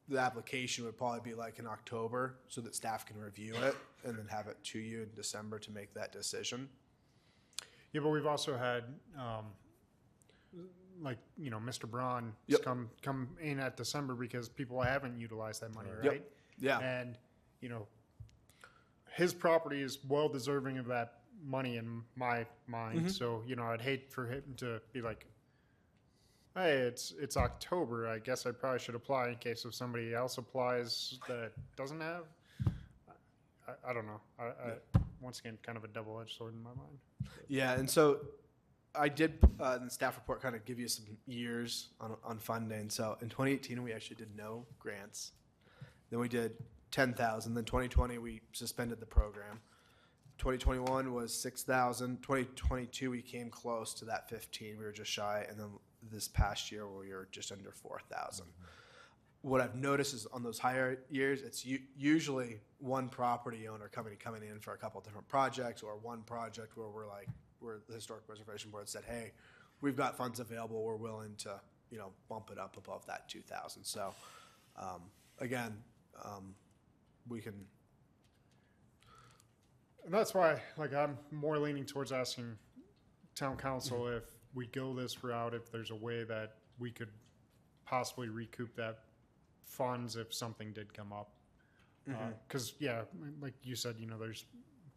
the application would probably be like in October so that staff can review it and then have it to you in December to make that decision. Yeah, but we've also had, um, like, you know, Mr. Braun Yep. come, come in at December because people haven't utilized that money, Yep. right? Yeah. And, you know, his property is well deserving of that money in my mind. Mm-hmm. So, you know, I'd hate for him to be like, hey, it's, it's October. I guess I probably should apply in case if somebody else applies that doesn't have. I, I don't know. I, I, once again, kind of a double-edged sword in my mind. Yeah, and so I did, uh, in the staff report, kind of give you some years on, on funding. So in 2018, we actually did no grants. Then we did 10,000. Then 2020, we suspended the program. 2021 was 6,000. 2022, we came close to that 15. We were just shy. And then this past year, where we were just under 4,000. What I've noticed is on those higher years, it's u- usually one property owner coming, coming in for a couple different projects or one project where we're like, where the Historic Preservation Board said, hey, we've got funds available. We're willing to, you know, bump it up above that 2,000. So, um, again, um, we can, And that's why, like, I'm more leaning towards asking town council if we go this route, if there's a way that we could possibly recoup that funds if something did come up. Because, yeah, like you said, you know, there's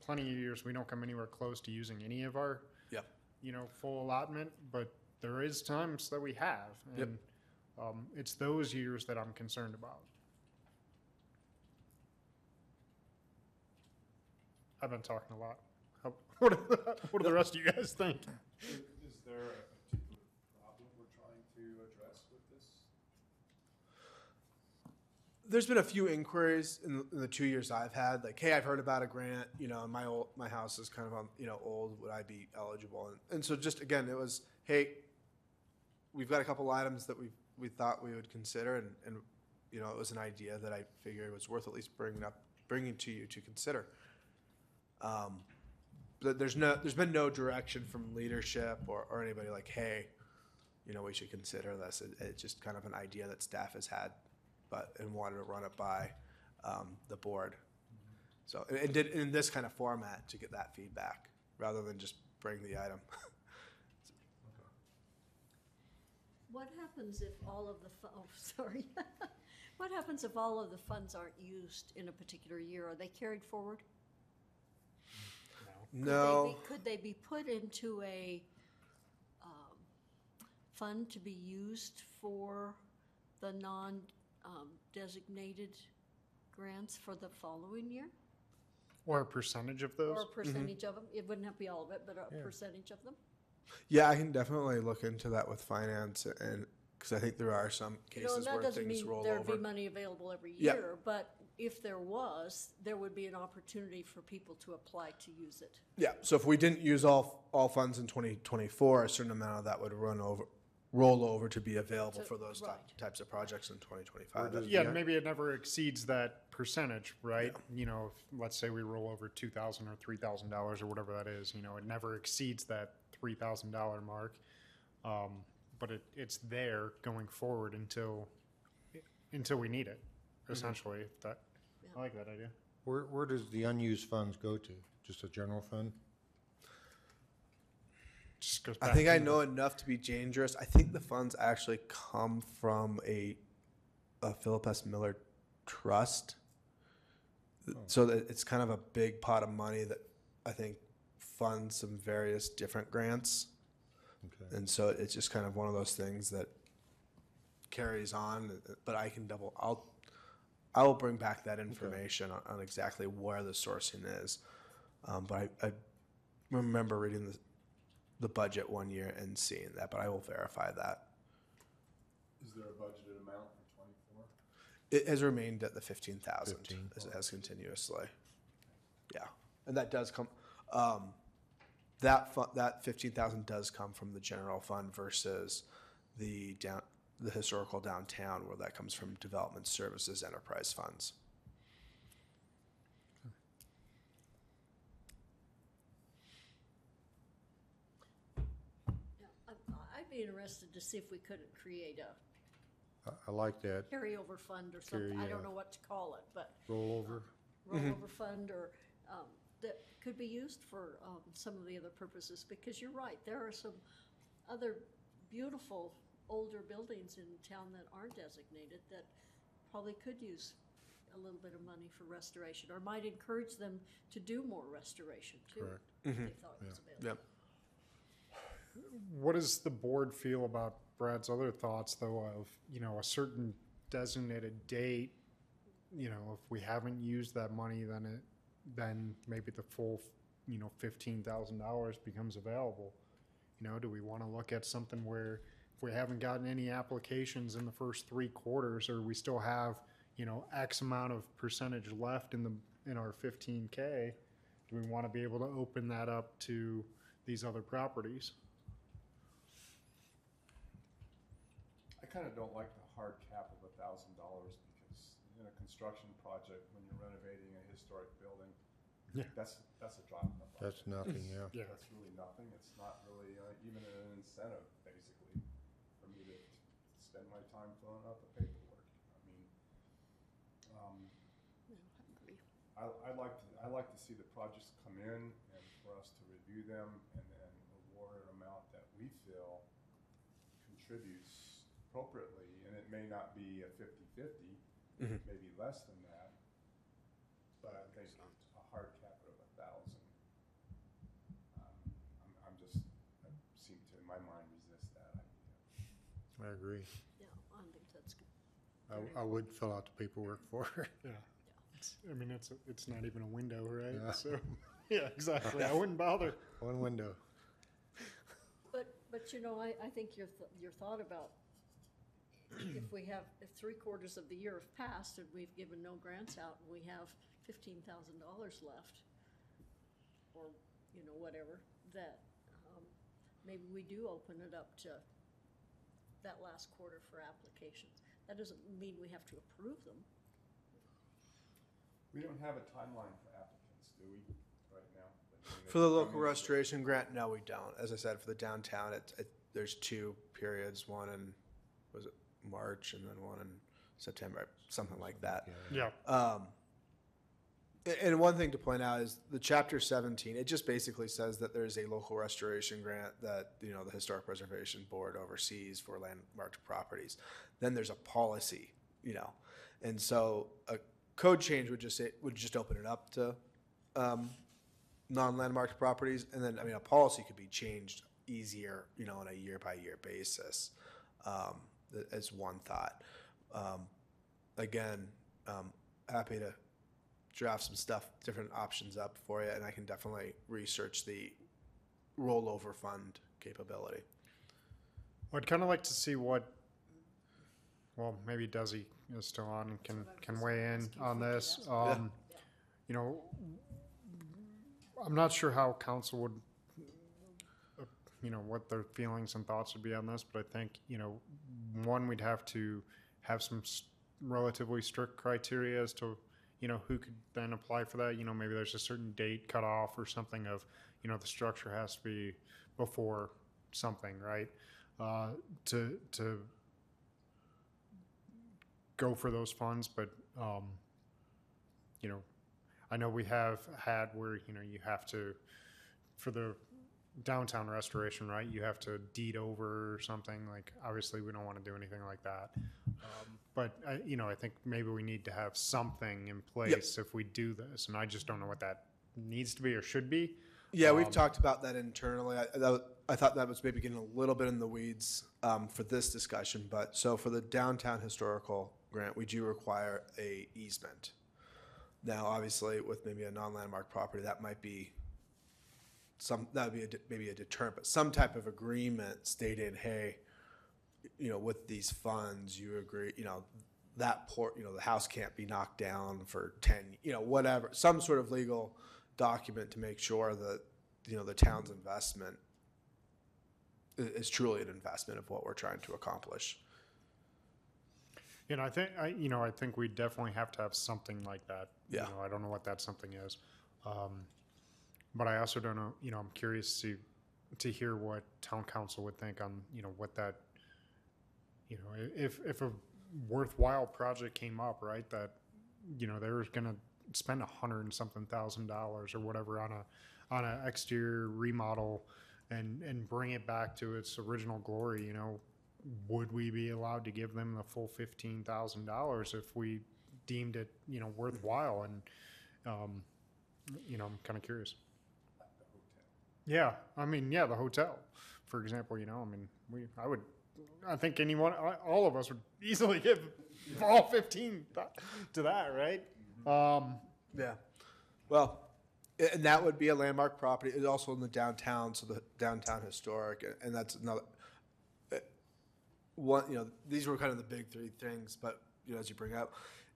plenty of years we don't come anywhere close to using any of our, Yep. you know, full allotment, but there is times that we have. Yep. And um, it's those years that I'm concerned about. I've been talking a lot. How, what, do, what do the rest of you guys think? Is there a particular problem we're trying to address with this? There's been a few inquiries in, in the two years I've had, like, hey, I've heard about a grant, you know, my old, my house is kind of on, you know, old. Would I be eligible? And, and so just again, it was, hey, we've got a couple items that we we thought we would consider, and and you know, it was an idea that I figured was worth at least bringing up, bringing to you to consider. Um, but there's no, there's been no direction from leadership or, or anybody like, hey, you know, we should consider this. It, it's just kind of an idea that staff has had, but and wanted to run it by um, the board. So and, and did in this kind of format to get that feedback rather than just bring the item. What happens if all of the, fu- oh, sorry. What happens if all of the funds aren't used in a particular year? Are they carried forward? Could they no, be- Could they be put into a um, fund to be used for the Um, non-designated grants for the following year? Or a percentage of those? Or a mm-hmm. percentage of them? It wouldn't have to be all of it, but a percentage of them? yeah, I can definitely look into that with finance and because I think there are some You know, cases and that where doesn't things mean roll there'd over. be money available every Yeah. year, but if there was, there would be an opportunity for people to apply to use it. Yeah, so if we didn't use all, all funds in twenty twenty-four, a certain amount of that would run over, roll over to be available To- for those ty- right. types of projects in twenty twenty-five. Yeah, maybe it never exceeds that percentage, right? You know, if, let's say we roll over two thousand or three thousand dollars or whatever that is, you know, it never exceeds that three thousand dollar mark. Um, but it, it's there going forward until, until we need it, essentially, if that, I like that idea. Where, where does the unused funds go to? Just a general fund? Just goes I think I know enough to be dangerous. I think the funds actually come from a, a Philip S. Miller trust. So that it's kind of a big pot of money that I think funds some various different grants. Okay. And so it's just kind of one of those things that carries on, but I can double, I'll, I will bring back that information on, on exactly where the sourcing is. Um, but I, I remember reading the, the budget one year and seeing that, but I will verify that. Is there a budgeted amount for twenty-four? It has remained at the fifteen thousand 15. as, as continuously. Yeah, and that does come, um, that fu- that fifteen thousand does come from the general fund versus the down, the historical downtown where that comes from development services enterprise funds. Yeah, I- I'd be interested to see if we couldn't create a I, I like that. carryover fund or something. Carry, I don't uh, know what to call it, but Rollover? rollover fund or, um, that could be used for, um, some of the other purposes, because you're right, there are some other beautiful older buildings in town that aren't designated that probably could use a little bit of money for restoration, or might encourage them to do more restoration too. Correct. If they thought it was available. Yep. What does the board feel about Brad's other thoughts, though, of, you know, a certain designated date? You know, if we haven't used that money, then it, then maybe the full, you know, fifteen thousand dollars becomes available. You know, do we want to look at something where if we haven't gotten any applications in the first three quarters, or we still have, you know, X amount of percentage left in the, in our fifteen K? do we want to be able to open that up to these other properties? Kind of don't like the hard cap of a thousand dollars because in a construction project, when you're renovating a historic building, Yeah. that's, that's a drop in the bucket. That's nothing, yeah. Yeah. That's really nothing. It's not really uh, even an incentive, basically, for me to spend my time filling out the paperwork. I mean, um, I, I like to, I like to see the projects come in and for us to review them and then award an amount that we feel contributes appropriately. And it may not be a 50-50, Mhm. maybe less than that. But I think a hard cap of a thousand. Um, I'm, I'm just, I seem to, in my mind, resist that idea. I agree. Yeah, I think that's good. I, I would fill out the paperwork for her. Yeah. It's, I mean, it's, a- it's not even a window, right? Yeah. So, yeah, exactly. I wouldn't bother. One window. But, but you know, I, I think your, th- your thought about if we have, if three quarters of the year have passed and we've given no grants out and we have fifteen thousand dollars left, or, you know, whatever, that, um, maybe we do open it up to that last quarter for applications. That doesn't mean we have to approve them. We don't have a timeline for applicants, do we, right now? For the local restoration grant, no, we don't. As I said, for the downtown, it, it, there's two periods, one in, was it March and then one in September, something like that. Yeah. Um, and one thing to point out is the chapter 17, it just basically says that there's a local restoration grant that, you know, the Historic Preservation Board oversees for landmarked properties. Then there's a policy, you know, and so a code change would just say, would just open it up to, um, non-landmarked properties. And then, I mean, a policy could be changed easier, you know, on a year by year basis. Um, th- as one thought. Um, again, um, happy to draft some stuff, different options up for you, and I can definitely research the rollover fund capability. I'd kind of like to see what, well, maybe Desi is still on and can, can weigh in on this. Um, you know, I'm not sure how council would, uh, you know, what their feelings and thoughts would be on this, but I think, you know, one, we'd have to have some s- relatively strict criteria as to, you know, who could then apply for that. You know, maybe there's a certain date cut off or something of, you know, the structure has to be before something, right? Uh, to, to go for those funds, but, um, you know, I know we have had where, you know, you have to, for the downtown restoration, right, you have to deed over or something, like, obviously, we don't want to do anything like that. Um, But, I, you know, I think maybe we need to have something in place if we do this, and I just don't know what that needs to be or should be. Yeah, we've talked about that internally. I, that, I thought that was maybe getting a little bit in the weeds um, for this discussion, but so for the downtown historical grant, we do require a easement. Now, obviously, with maybe a non-landmark property, that might be some that would be a, maybe a deterrent, but some type of agreement stating, hey, you know, with these funds, you agree, you know, that port, you know, the house can't be knocked down for ten, you know, whatever, some sort of legal document to make sure that, you know, the town's investment i- is truly an investment of what we're trying to accomplish. You know, I think, I, you know, I think we definitely have to have something like that. Yeah. You know, I don't know what that something is. Um, but I also don't know, you know, I'm curious to, to hear what town council would think on, you know, what that, you know, if, if a worthwhile project came up, right, that, you know, they were gonna spend a hundred and something thousand dollars or whatever on a, on a exterior remodel and, and bring it back to its original glory, you know, would we be allowed to give them the full fifteen thousand dollars if we deemed it, you know, worthwhile? And, um, you know, I'm kind of curious. Yeah, I mean, yeah, the hotel, for example, you know, I mean, we, I would, I think anyone, all of us would easily give all fifteen to that, right? Um, Yeah. Well, and that would be a landmark property. It's also in the downtown, so the downtown historic, and that's another. One, you know, these were kind of the big three things, but you know, as you bring up,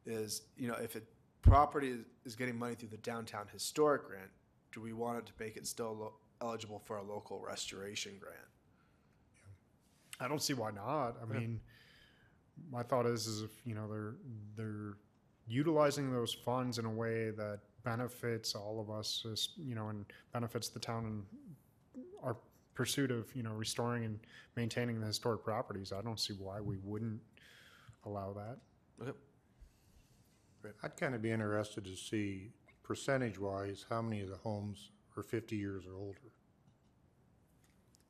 is you know, if a property is, is getting money through the downtown historic grant, do we want it to make it still eligible for a local restoration grant? I don't see why not. I mean, my thought is, is if you know they're they're utilizing those funds in a way that benefits all of us, as, you know, and benefits the town and our pursuit of you know restoring and maintaining the historic properties. I don't see why we wouldn't allow that. Okay. I'd kind of be interested to see percentage-wise, how many of the homes are fifty years or older?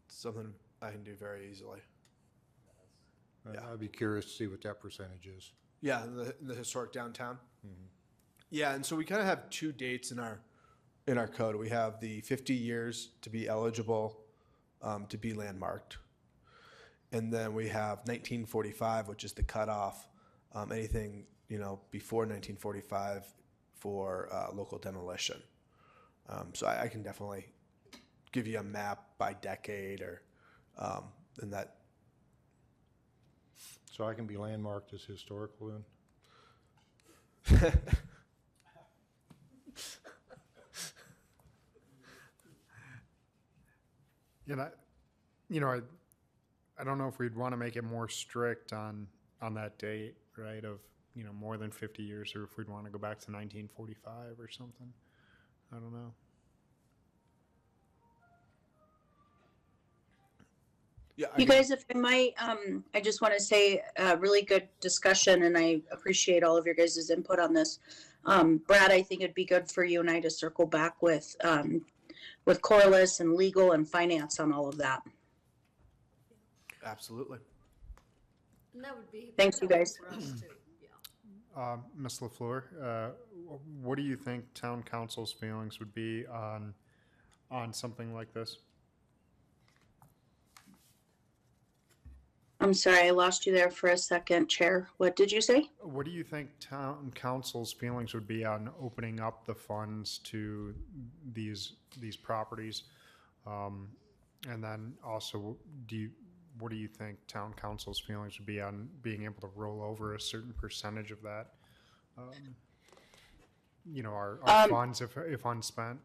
Something I can do very easily. I- Yeah. I'd be curious to see what that percentage is. Yeah, in the, in the historic downtown. Yeah, and so we kind of have two dates in our in our code. We have the 50 years to be eligible um, to be landmarked, and then we have 1945, which is the cutoff. Um, anything you know before 1945 for uh, local demolition. Um, so I, I can definitely give you a map by decade or um, and that So I can be landmarked as historical then? And I, you know, I, I don't know if we'd want to make it more strict on on that date, right? Of you know more than fifty years, or if we'd want to go back to nineteen forty five or something. I don't know. yeah. I You guys, if I might, um, I just want to say a really good discussion and I appreciate all of your guys' input on this. Um, Brad, I think it'd be good for you and I to circle back with, um, with Corliss and legal and finance on all of that. absolutely. And that would be. Thanks, you guys. For us too, yeah. Uh, Ms. LaFleur, uh, what do you think town council's feelings would be on on something like this? I'm sorry, I lost you there for a second, Chair. What did you say? What do you think town council's feelings would be on opening up the funds to these, these properties? Um, and then also, do you, what do you think town council's feelings would be on being able to roll over a certain percentage of that? um, You know, our, our Um, funds if, if unspent?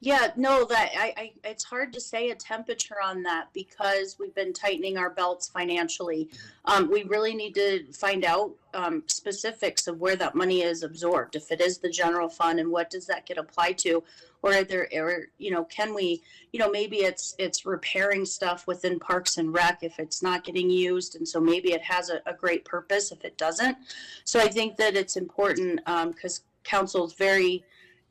Yeah, no, that I, I, it's hard to say a temperature on that because we've been tightening our belts financially. Um, we really need to find out um, specifics of where that money is absorbed. If it is the general fund, and what does that get applied to, or are there, or you know, can we, you know, maybe it's it's repairing stuff within Parks and Rec if it's not getting used, and so maybe it has a, a great purpose if it doesn't. So I think that it's important because council is very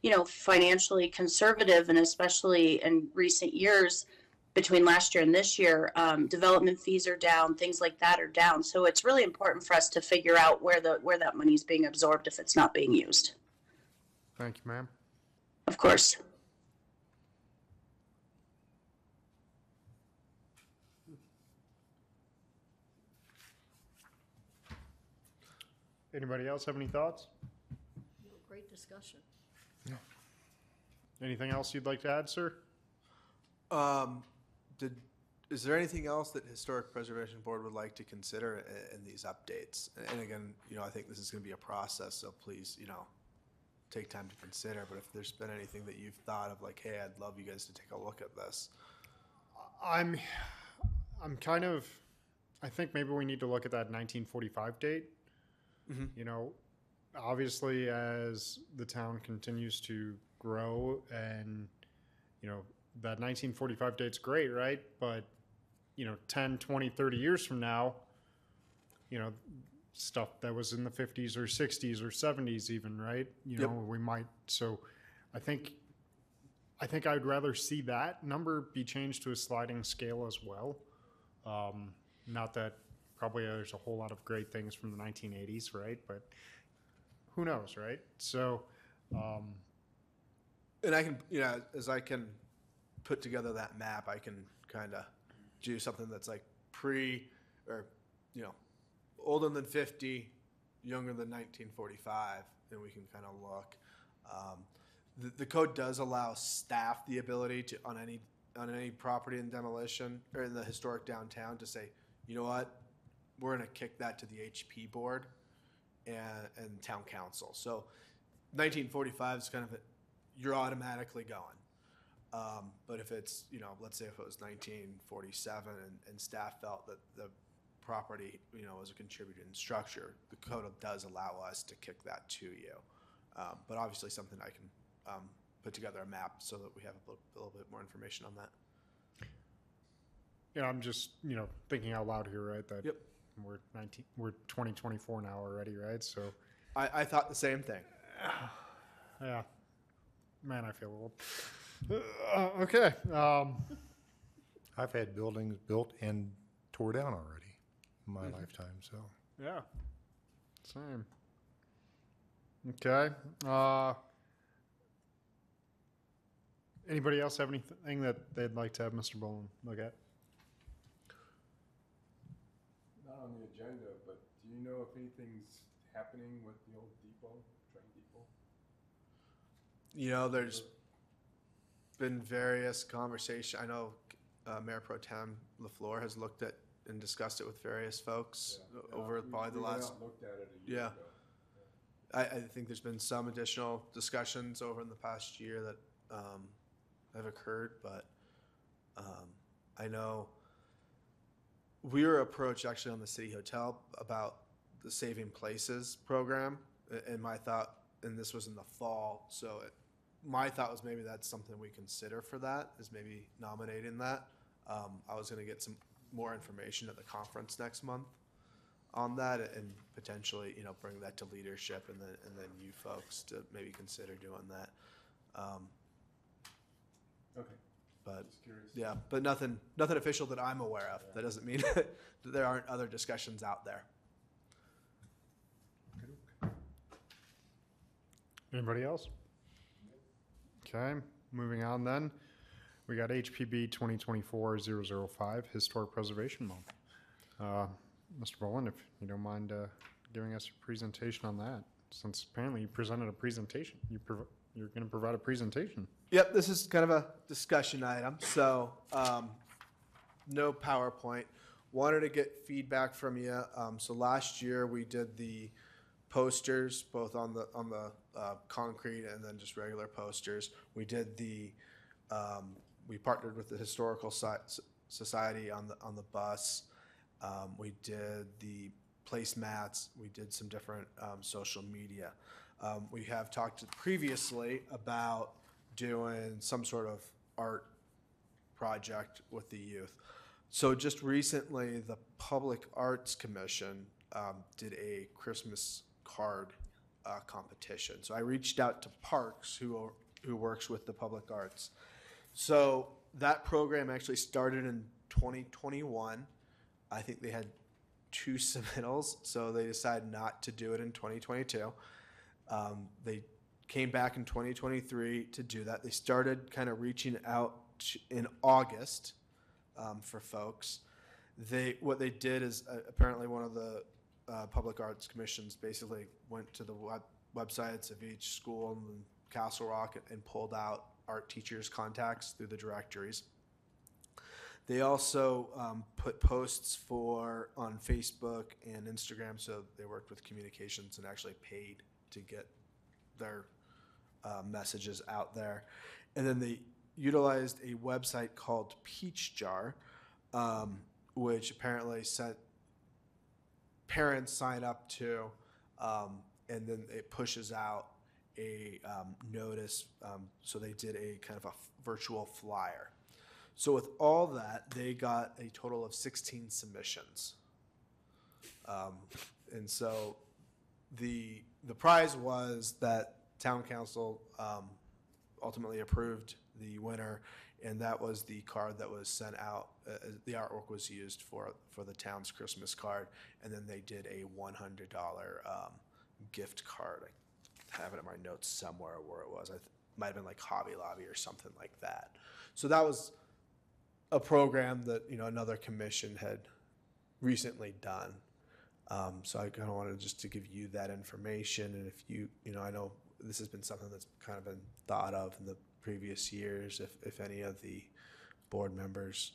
you know, financially conservative, and especially in recent years, between last year and this year, um, development fees are down, things like that are down. So it's really important for us to figure out where the where that money is being absorbed if it's not being used. Thank you, ma'am. Of course. Anybody else have any thoughts? Great discussion. Anything else you'd like to add, sir? Um, did, is there anything else that Historic Preservation Board would like to consider i- in, these updates? And again, you know, I think this is gonna be a process, so please, you know, take time to consider, but if there's been anything that you've thought of, like, hey, I'd love you guys to take a look at this. I'm, I'm kind of, I think maybe we need to look at that 1945 date. Mhm. You know, obviously, as the town continues to grow, and you know, that 1945 date's great, right? But you know, 10, 20, 30 years from now, you know, stuff that was in the 50s or 60s or 70s, even, right? You Yep. know, we might. So, I think I think I'd rather see that number be changed to a sliding scale as well. Um, not that probably there's a whole lot of great things from the 1980s, right? But who knows, right? So, um, And I can, you know, as I can put together that map, I can kind of do something that's like pre or, you know, older than 50, younger than 1945, and we can kind of look. Um, the, the code does allow staff the ability to, on any, on any property in demolition or in the historic downtown to say, you know what, we're going to kick that to the HP board and, and town council. So 1945 is kind of a, you're automatically going. Um, but if it's, you know, let's say if it was nineteen forty-seven and, and staff felt that the property, you know, was a contributing structure, the code does allow us to kick that to you. Um, but obviously something I can, um, put together a map so that we have a little, a little bit more information on that. Yeah, I'm just, you know, thinking out loud here, right? That Yep. we're 19, we're 2024 now already, right? So, I, I thought the same thing. yeah, man, I feel old. Uh, okay. Um, I've had buildings built and tore down already in my lifetime, so. yeah, same. Okay. Uh, anybody else have anything that they'd like to have Mr. Bowen look at? Not on the agenda, but do you know if anything's happening with the old You know, there's been various conversation. I know uh, Mayor Pro Tem LaFleur has looked at and discussed it with various folks Yeah, o- over we- probably the we went last. and Looked at it a year Yeah. ago. I, I think there's been some additional discussions over in the past year that um, have occurred, but um, I know we were approached actually on the city hotel about the Saving Places program, a- and my thought, and this was in the fall, so it, my thought was maybe that's something we consider for that is maybe nominating that. Um, I was going to get some more information at the conference next month on that and potentially, you know, bring that to leadership and then, and then you folks to maybe consider doing that. Um, Okay, but just yeah, but nothing, nothing official that I'm aware of. That doesn't mean that there aren't other discussions out there. Anybody else? Okay, moving on then. We got HPB 2024-005, Historic Preservation Month. Uh, Mr. Bowen, if you don't mind uh, giving us a presentation on that, since apparently you presented a presentation. You prov- You're going to provide a presentation. Yep, this is kind of a discussion item, so, um, no PowerPoint. Wanted to get feedback from you. Um, so last year we did the posters, both on the, on the, uh, concrete and then just regular posters. We did the, um, we partnered with the Historical Si- Society on the, on the bus. Um, we did the placemats. We did some different, um, social media. Um, we have talked previously about doing some sort of art project with the youth. So just recently, the Public Arts Commission um, did a Christmas card uh, competition. So I reached out to Parks, who who works with the Public Arts. So that program actually started in 2021. I think they had two submittals, so they decided not to do it in 2022. Um, they came back in 2023 to do that. They started kind of reaching out in August um, for folks. They what they did is uh, apparently one of the uh, public arts commissions basically went to the web, websites of each school in Castle Rock and pulled out art teachers' contacts through the directories. They also um, put posts for on Facebook and Instagram, so they worked with communications and actually paid to get their uh, messages out there. And then they utilized a website called Peachjar, um, which apparently sent parents sign up to, um, and then it pushes out a um, notice. Um, so they did a kind of a f- virtual flyer. So with all that, they got a total of 16 submissions. Um, and so the the prize was that town council um, ultimately approved the winner, and that was the card that was sent out. Uh, the artwork was used for for the town's Christmas card, and then they did a one hundred dollar um, gift card. I have it in my notes somewhere where it was. I th- might have been like Hobby Lobby or something like that. So that was a program that you know another commission had recently done. Um, so I kind of wanted just to give you that information, and if you, you know, I know this has been something that's kind of been thought of in the previous years. If if any of the board members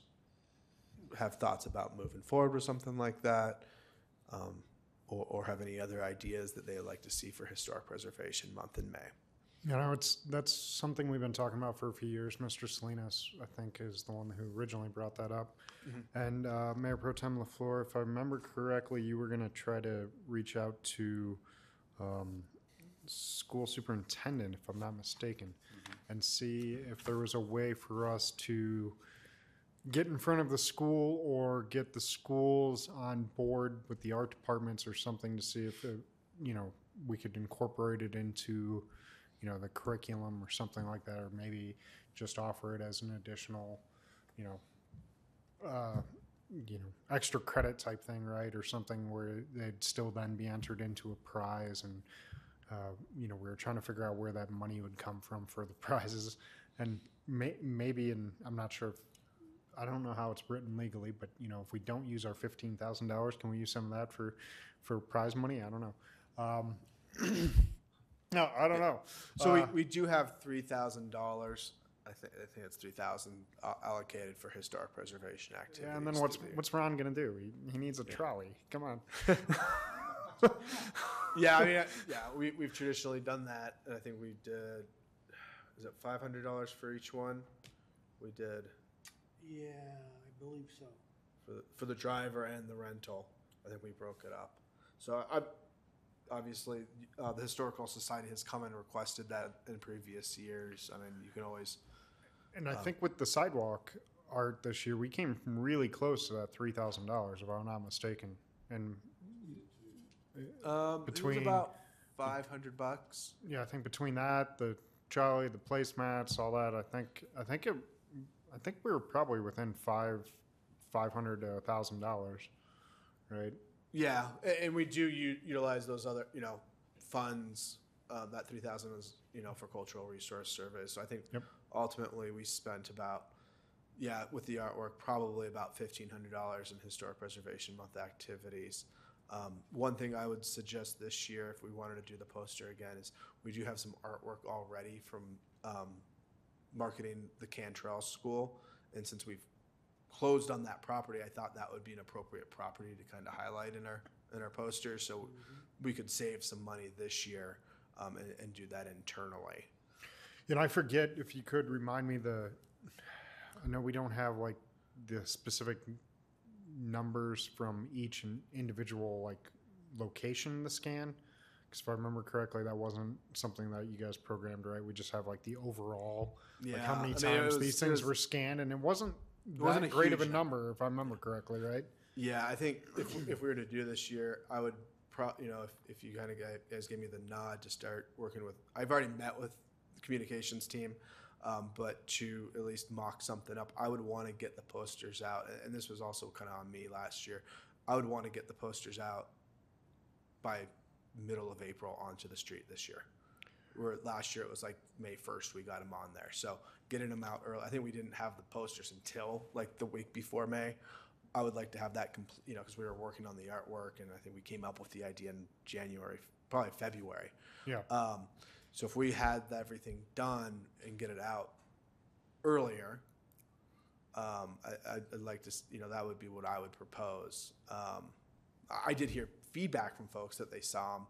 have thoughts about moving forward with something like that, um, or, or have any other ideas that they would like to see for Historic Preservation Month in May. You know, it's, that's something we've been talking about for a few years. Mr. Salinas, I think, is the one who originally brought that up. And uh, Mayor Pro Tem LaFleur, if I remember correctly, you were going to try to reach out to um, school superintendent, if I'm not mistaken, and see if there was a way for us to get in front of the school or get the schools on board with the art departments or something to see if, uh, you know, we could incorporate it into, you know, the curriculum or something like that, or maybe just offer it as an additional, you know, uh, you know, extra credit type thing, right? Or something where they'd still then be entered into a prize and, uh, you know, we were trying to figure out where that money would come from for the prizes. And may, maybe, and I'm not sure if, I don't know how it's written legally, but you know, if we don't use our fifteen thousand dollars, can we use some of that for, for prize money? I don't know. Um, no, I don't know. So we, Uh, we do have three thousand dollars. I think I think it's three thousand uh, allocated for historic preservation activities. Yeah, and then what's what's Ron gonna do? He, he needs a trolley. Come on. Yeah, I mean, yeah, we we've traditionally done that, and I think we did. Is it five hundred dollars for each one? We did Yeah, I believe so. for the, for the driver and the rental. I think we broke it up. So I, obviously, uh, the historical society has come and requested that in previous years. I mean, you can always. And I think with the sidewalk art this year, we came really close to that three thousand dollars, if I'm not mistaken. And Um, Between- it was about five hundred bucks. yeah, I think between that, the Charlie, the placemats, all that, I think I think it, I think we were probably within five, five hundred to a thousand dollars, right? Yeah, and we do u- utilize those other, you know, funds. Uh, that three thousand is, you know, for cultural resource surveys. So I think Yep. ultimately we spent about, yeah, with the artwork, probably about fifteen hundred dollars in historic preservation month activities. Um, one thing I would suggest this year, if we wanted to do the poster again, is we do have some artwork already from um, marketing the Cantril School, and since we've closed on that property, I thought that would be an appropriate property to kind of highlight in our in our poster, so we could save some money this year um, and, and do that internally. And I forget if you could remind me the. I know we don't have like the specific numbers from each in- individual like location in the scan. Because if I remember correctly, that wasn't something that you guys programmed, right? We just have like the overall, like how many I mean, times was- these things was- were scanned, and it wasn't It wasn't great of a huge number, if I remember correctly, right? Yeah, I think if, if we were to do this year, I would pro, you know, if, if you kind of guys gave me the nod to start working with, I've already met with the communications team, um, but to at least mock something up, I would want to get the posters out. and- this was also kind of on me last year. I would want to get the posters out by middle of April onto the street this year. Where last year it was like May first we got them on there. So getting them out early. I think we didn't have the posters until like the week before May. I would like to have that complete, you know, because we were working on the artwork, and I think we came up with the idea in January, probably February. Yeah. Um, so if we had everything done and get it out earlier, um, I, I'd, I'd like to, you know, that would be what I would propose. Um, I did hear feedback from folks that they saw them,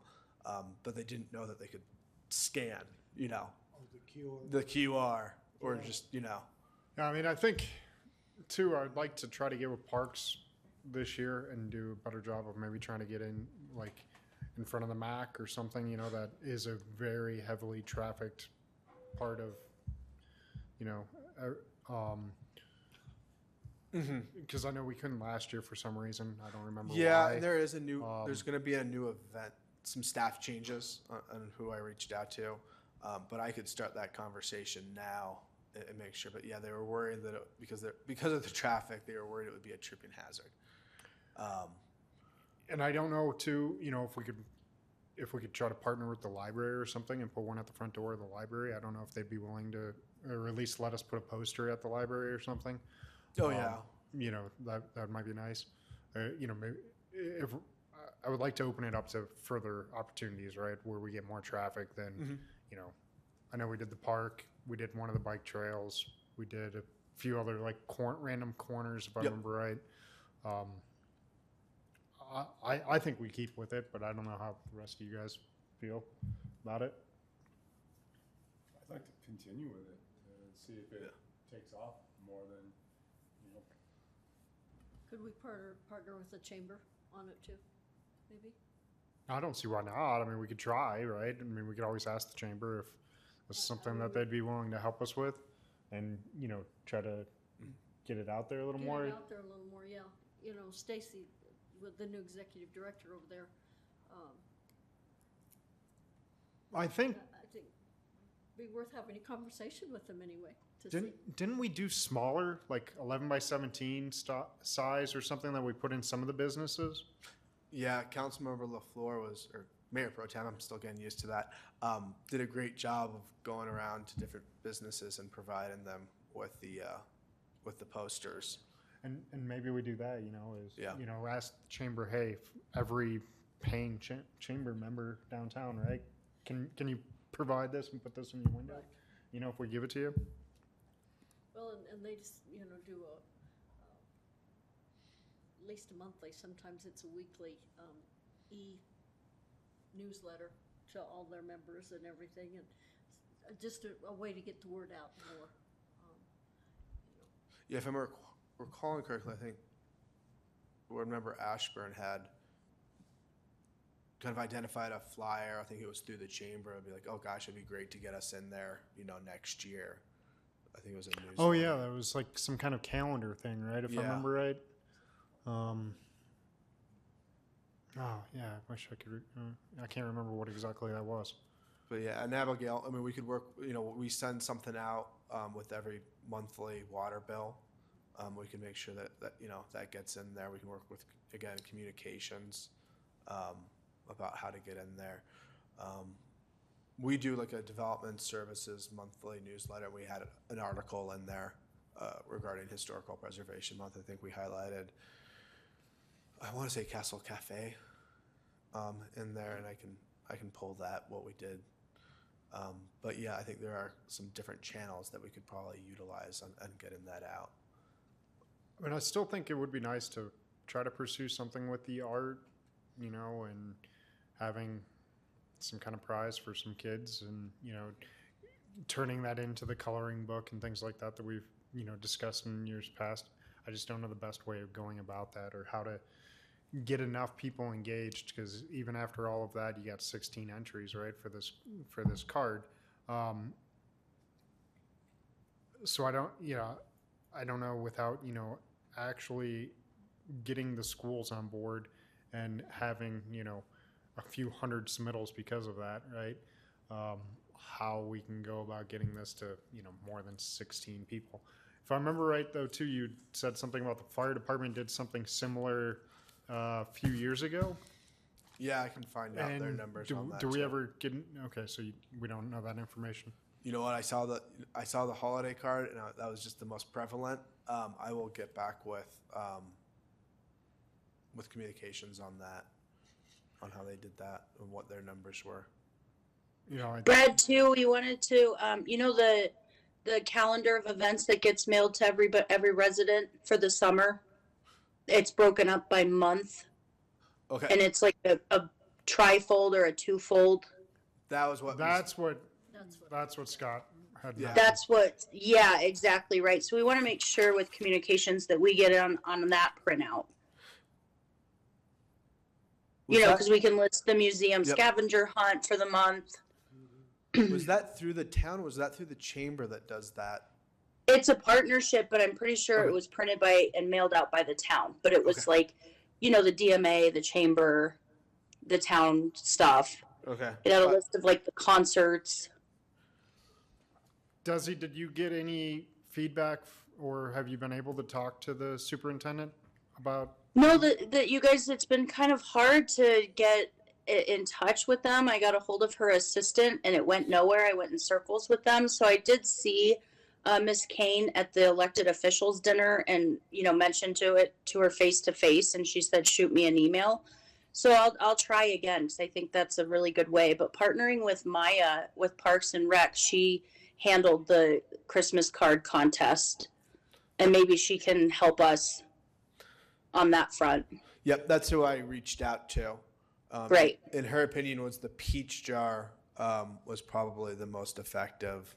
um, but they didn't know that they could scan, you know, Oh, the QR. the QR or just, you know. Yeah, I mean, I think too. I'd like to try to get with parks this year and do a better job of maybe trying to get in like in front of the Mac or something. You know, that is a very heavily trafficked part of you know. Uh, um, because I know we couldn't last year for some reason. I don't remember. Yeah, why. and there is a new. Um, there's going to be a new event. Some staff changes on, on who I reached out to, um, but I could start that conversation now and, and make sure. But yeah, they were worried that it, because because of the traffic, they were worried it would be a tripping hazard. Um, and I don't know too, you know, if we could, if we could try to partner with the library or something and put one at the front door of the library. I don't know if they'd be willing to, or at least let us put a poster at the library or something. oh Um, yeah, You know, that, that might be nice. Uh, you know, maybe if, I would like to open it up to further opportunities, right? Where we get more traffic than, Mm-hmm. you know, I know we did the park, we did one of the bike trails, we did a few other like cor- random corners, if I Yep. remember right. Um, I, I, I think we keep with it, but I don't know how the rest of you guys feel about it. I'd like to continue with it, to see if it takes off more than, you know, Could we partner, partner with the chamber on it too, maybe? I don't see why not. I mean, we could try, right? I mean, we could always ask the chamber if it's something that they'd be willing to help us with and, you know, try to get it out there a little Get more. it out there a little more, yeah. You know, Stacy, with the new executive director over there, um, I think, I I think be worth having a conversation with them anyway, to see. didn't, didn't we do smaller, like 11 by 17 sto- size or something that we put in some of the businesses? Yeah, Councilmember LaFleur was, or Mayor Pro Tem, I'm still getting used to that, um, did a great job of going around to different businesses and providing them with the, uh, with the posters. And, and maybe we do that, you know, is, Yeah. you know, ask the chamber, hey, f- every paying cha- chamber member downtown, right? Can, can you provide this and put this in your window? Right. You know, if we give it to you? Well, and, and they just, you know, do a, uh, at least a monthly, sometimes it's a weekly, um, e-newsletter to all their members and everything, and just a, a way to get the word out more. um, you know. Yeah, if I'm rec- recalling correctly, I think board member Ashburn had kind of identified a flyer. I think it was through the chamber. It'd be like, oh gosh, it'd be great to get us in there, you know, next year. I think it was a news. Oh yeah, that was like some kind of calendar thing, right? If I remember right. Um. Oh yeah, I wish I could. Re- uh, I can't remember what exactly that was. But yeah, and Abigail, I mean, we could work, you know, we send something out um, with every monthly water bill. Um, we can make sure that, that, you know, that gets in there. We can work with, again, communications um, about how to get in there. Um, we do like a development services monthly newsletter. We had an article in there uh, regarding historical preservation month. I think we highlighted, I want to say Castle Cafe um, in there, and I can I can pull that what we did. Um, but yeah, I think there are some different channels that we could probably utilize and, and getting that out. I mean, I still think it would be nice to try to pursue something with the art, you know, and having some kind of prize for some kids, and you know, turning that into the coloring book and things like that that we've you know discussed in years past. I just don't know the best way of going about that or how to get enough people engaged because even after all of that, you got 16 entries, right, for this for this card. Um, so I don't, you know, I don't know without you know actually getting the schools on board and having you know a few hundred submittals because of that, right? Um, how we can go about getting this to you know more than 16 people. If I remember right, though, too, you said something about the fire department did something similar uh, a few years ago. Yeah, I can find out their numbers do, on that. do we too. ever get? Okay, so you, we don't know that information. You know what? I saw the I saw the holiday card, and I, that was just the most prevalent. Um, I will get back with um, with communications on that, on how they did that and what their numbers were. You know, I, Brad, too, we wanted to, um, you know, the, the calendar of events that gets mailed to every, but every resident for the summer. It's broken up by month Okay. and Okay, it's like a, a trifold or a twofold. that was what. that's what That's what. that's what Scott had. Yeah. mentioned. That's what, yeah, exactly right. So we want to make sure with communications that we get on, on that printout. You know, that- because we can list the museum Yep. scavenger hunt for the month. was that through the town? Or was that through the chamber that does that? It's a partnership, but I'm pretty sure it Okay. was printed by and mailed out by the town. But it was Okay. like, you know, the DMA, the chamber, the town stuff. Okay. It had a list of like the concerts. Desi, did you get any feedback or have you been able to talk to the superintendent about? No, that that you guys, it's been kind of hard to get in touch with them. I got a hold of her assistant, and it went nowhere. I went in circles with them. So I did see uh, Miss Kane at the elected officials dinner, and you know, mentioned to it to her face to face, and she said, "Shoot me an email." So I'll I'll try again because I think that's a really good way. But partnering with Maya with Parks and Rec, she handled the Christmas card contest, and maybe she can help us on that front. Yep, that's who I reached out to. Um, Great. In her opinion, was the Peachjar um, was probably the most effective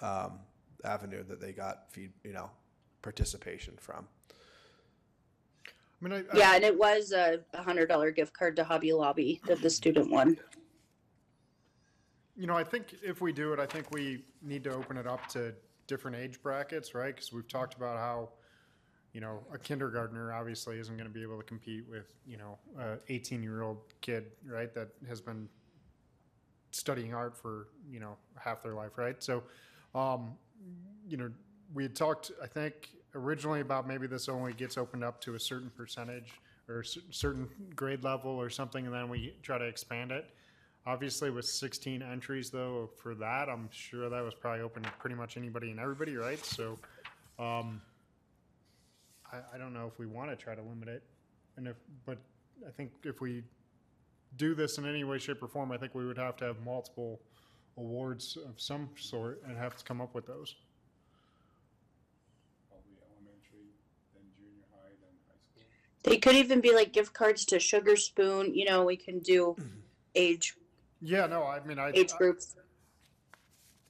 um, avenue that they got feed, you know, participation from. I mean, I, I- Yeah, and it was a a hundred dollar gift card to Hobby Lobby that the student won. You know, I think if we do it, I think we need to open it up to different age brackets, right? Because we've talked about how, you know, a kindergartner obviously isn't going to be able to compete with, you know, a 18 year old kid, right? That has been studying art for, you know, half their life, right? So, um, you know, we had talked, I think, originally about maybe this only gets opened up to a certain percentage or a certain grade level or something, and then we try to expand it. Obviously, with 16 entries though for that, I'm sure that was probably open to pretty much anybody and everybody, right? So, um, I, I don't know if we want to try to limit it, and if, but I think if we do this in any way, shape, or form, I think we would have to have multiple awards of some sort and have to come up with those. Probably elementary, then junior high, then high school. They could even be like gift cards to Sugar Spoon. You know, we can do age Yeah, no, I mean, I, age I- groups.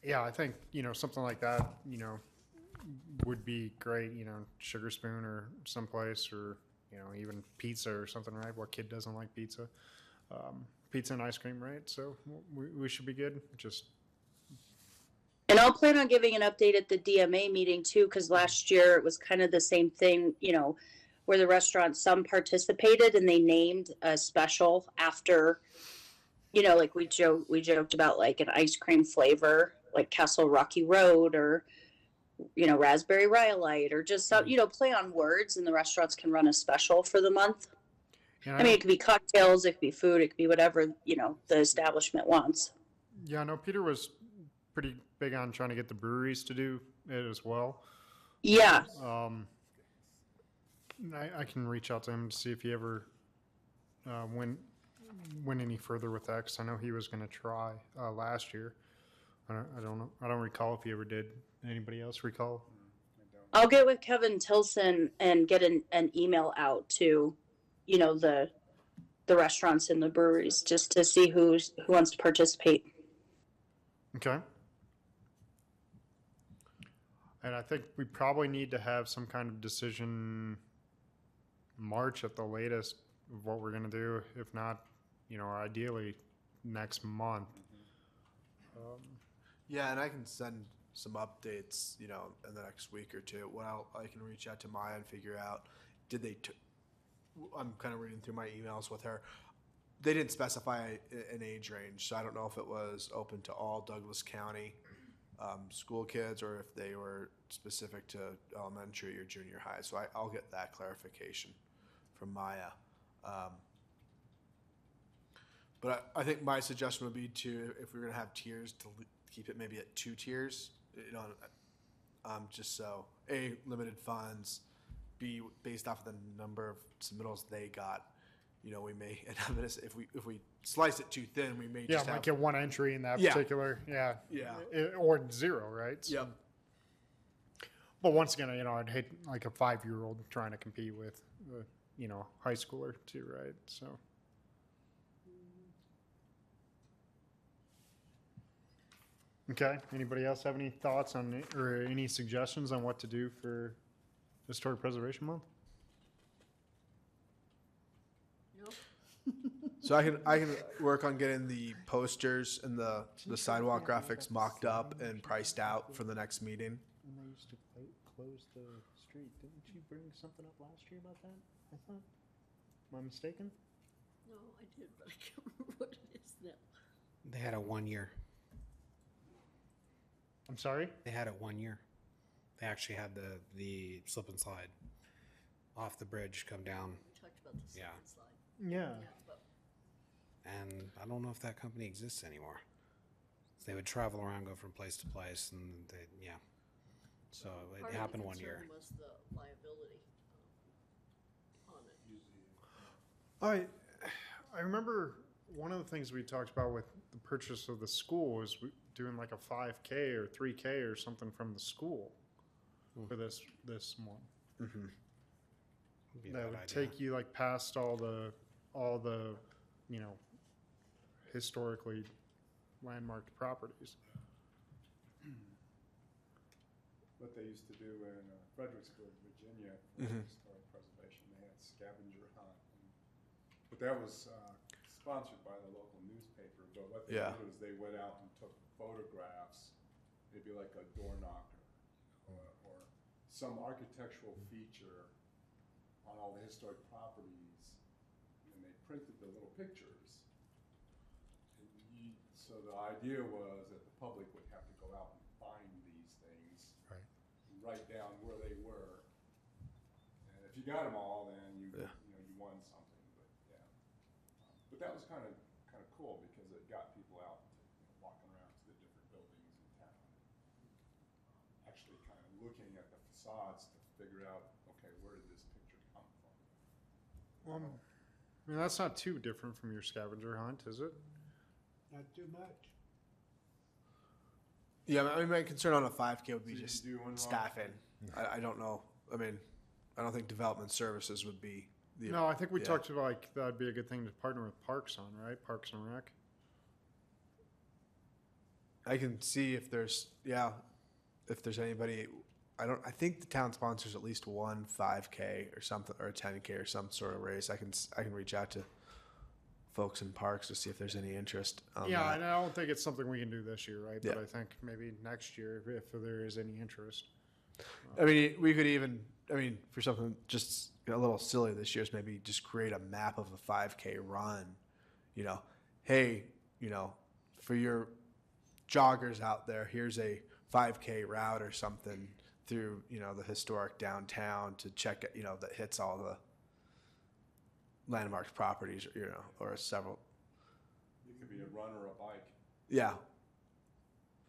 yeah, I think you know something like that, you know, would be great. You know, Sugar Spoon or someplace, or you know, even pizza or something, right? What kid doesn't like pizza? Um, pizza and ice cream, right? So we, we should be good. Just And I'll plan on giving an update at the DMA meeting too, because last year it was kind of the same thing, you know, where the restaurants, some participated and they named a special after, you know, like we joke, we joked about like an ice cream flavor, like Castle Rocky Road or, you know, Raspberry Rhyolite or just some, you know, play on words and the restaurants can run a special for the month. and I mean, it could be cocktails, it could be food, it could be whatever, you know, the establishment wants. yeah, no, Peter was pretty big on trying to get the breweries to do it as well. Yeah. Um, I, I can reach out to him to see if he ever uh, went went any further with that because I know he was going to try uh, last year. I don't, I don't know. I don't recall if he ever did. Anybody else recall? I'll get with Kevin Tilson and get an, an email out to, you know, the the restaurants and the breweries just to see who's who wants to participate. Okay. And I think we probably need to have some kind of decision March at the latest of what we're going to do. If not, you know, ideally next month. Um, Yeah, and I can send some updates, you know, in the next week or two. Well, I can reach out to Maya and figure out did they. T- I'm kind of reading through my emails with her. They didn't specify an age range, so I don't know if it was open to all Douglas County um, school kids or if they were specific to elementary or junior high. So I, I'll get that clarification from Maya. Um, but I, I think my suggestion would be to, if we're gonna have tiers, to keep it maybe at two tiers, you know, um, just so, A, limited funds, B, based off of the number of submittals they got, you know, we may end up if we, if we slice it too thin, we may yeah, just might have. get one entry in that Yeah. particular. Yeah. Yeah. I- or zero, right? So- Yep. But once again, you know, I'd hate like a five-year-old trying to compete with, uh, you know, high schooler too, right? So. Okay. Anybody else have any thoughts on it or any suggestions on what to do for Historic Preservation Month? So I can, I can work on getting the posters and the, the sidewalk graphics mocked up and priced out for the next meeting. When they used to close the street, didn't you bring something up last year about that? I thought. Am I mistaken? No, I did, but I can't remember what it is now. They had a one year. I'm sorry. They had it one year. They actually had the the slip and slide off the bridge come down, We talked about the Yeah. second slide. Yeah. Yeah, but and I don't know if that company exists anymore. They would travel around, go from place to place, and they yeah. So it part of the happened one concern year. Was the liability um, on it. I I remember one of the things we talked about with the purchase of the school was we- doing like a 5K or 3K or something from the school for this this one. Would be a that would idea. take you like past all the all the you know historically landmarked properties. what they used to do in uh, Fredericksburg, Virginia, for Mhm. historic preservation. They had scavenger hunt. But that was uh, sponsored by the local newspaper, but what they Yeah. did was they went out and took photographs, maybe like a door knocker or, or some architectural feature on all the historic properties, and they printed the little pictures. And you, so the idea was that the public would have to go out and find these things. Right. and Write down where they were. And if you got them all, then you, Yeah. you know, you won something, but, yeah. Um, But that was kind of, kind of cool because it got people out, to, you know, walking around to the different buildings in town. Actually kind of looking at the facades to figure out, okay, where did this picture come from? Um, I mean, that's not too different from your scavenger hunt, is it? Not too much. Yeah, I mean, my concern on a five K would be So you just do one, Ron? staffing. I, I don't know. I mean, I don't think development services would be the. No, I think we yeah. talked about like that'd be a good thing to partner with Parks on, right? Parks and Rec. I can see if there's yeah, if there's anybody. I don't. I think the town sponsors at least one five K or something or a ten K or some sort of race. I can I can reach out to folks in parks to see if there's any interest. On yeah, that. and I don't think it's something we can do this year, right? But I think maybe next year, if, if there is any interest. I mean, we could even, I mean, for something just a little silly this year is maybe just create a map of a 5K run. You know, hey, you know, for your joggers out there, here's a 5K route or something through, you know, the historic downtown to check it, you know, that hits all the landmarks properties, you know, or several. It could be a run or a bike, Yeah.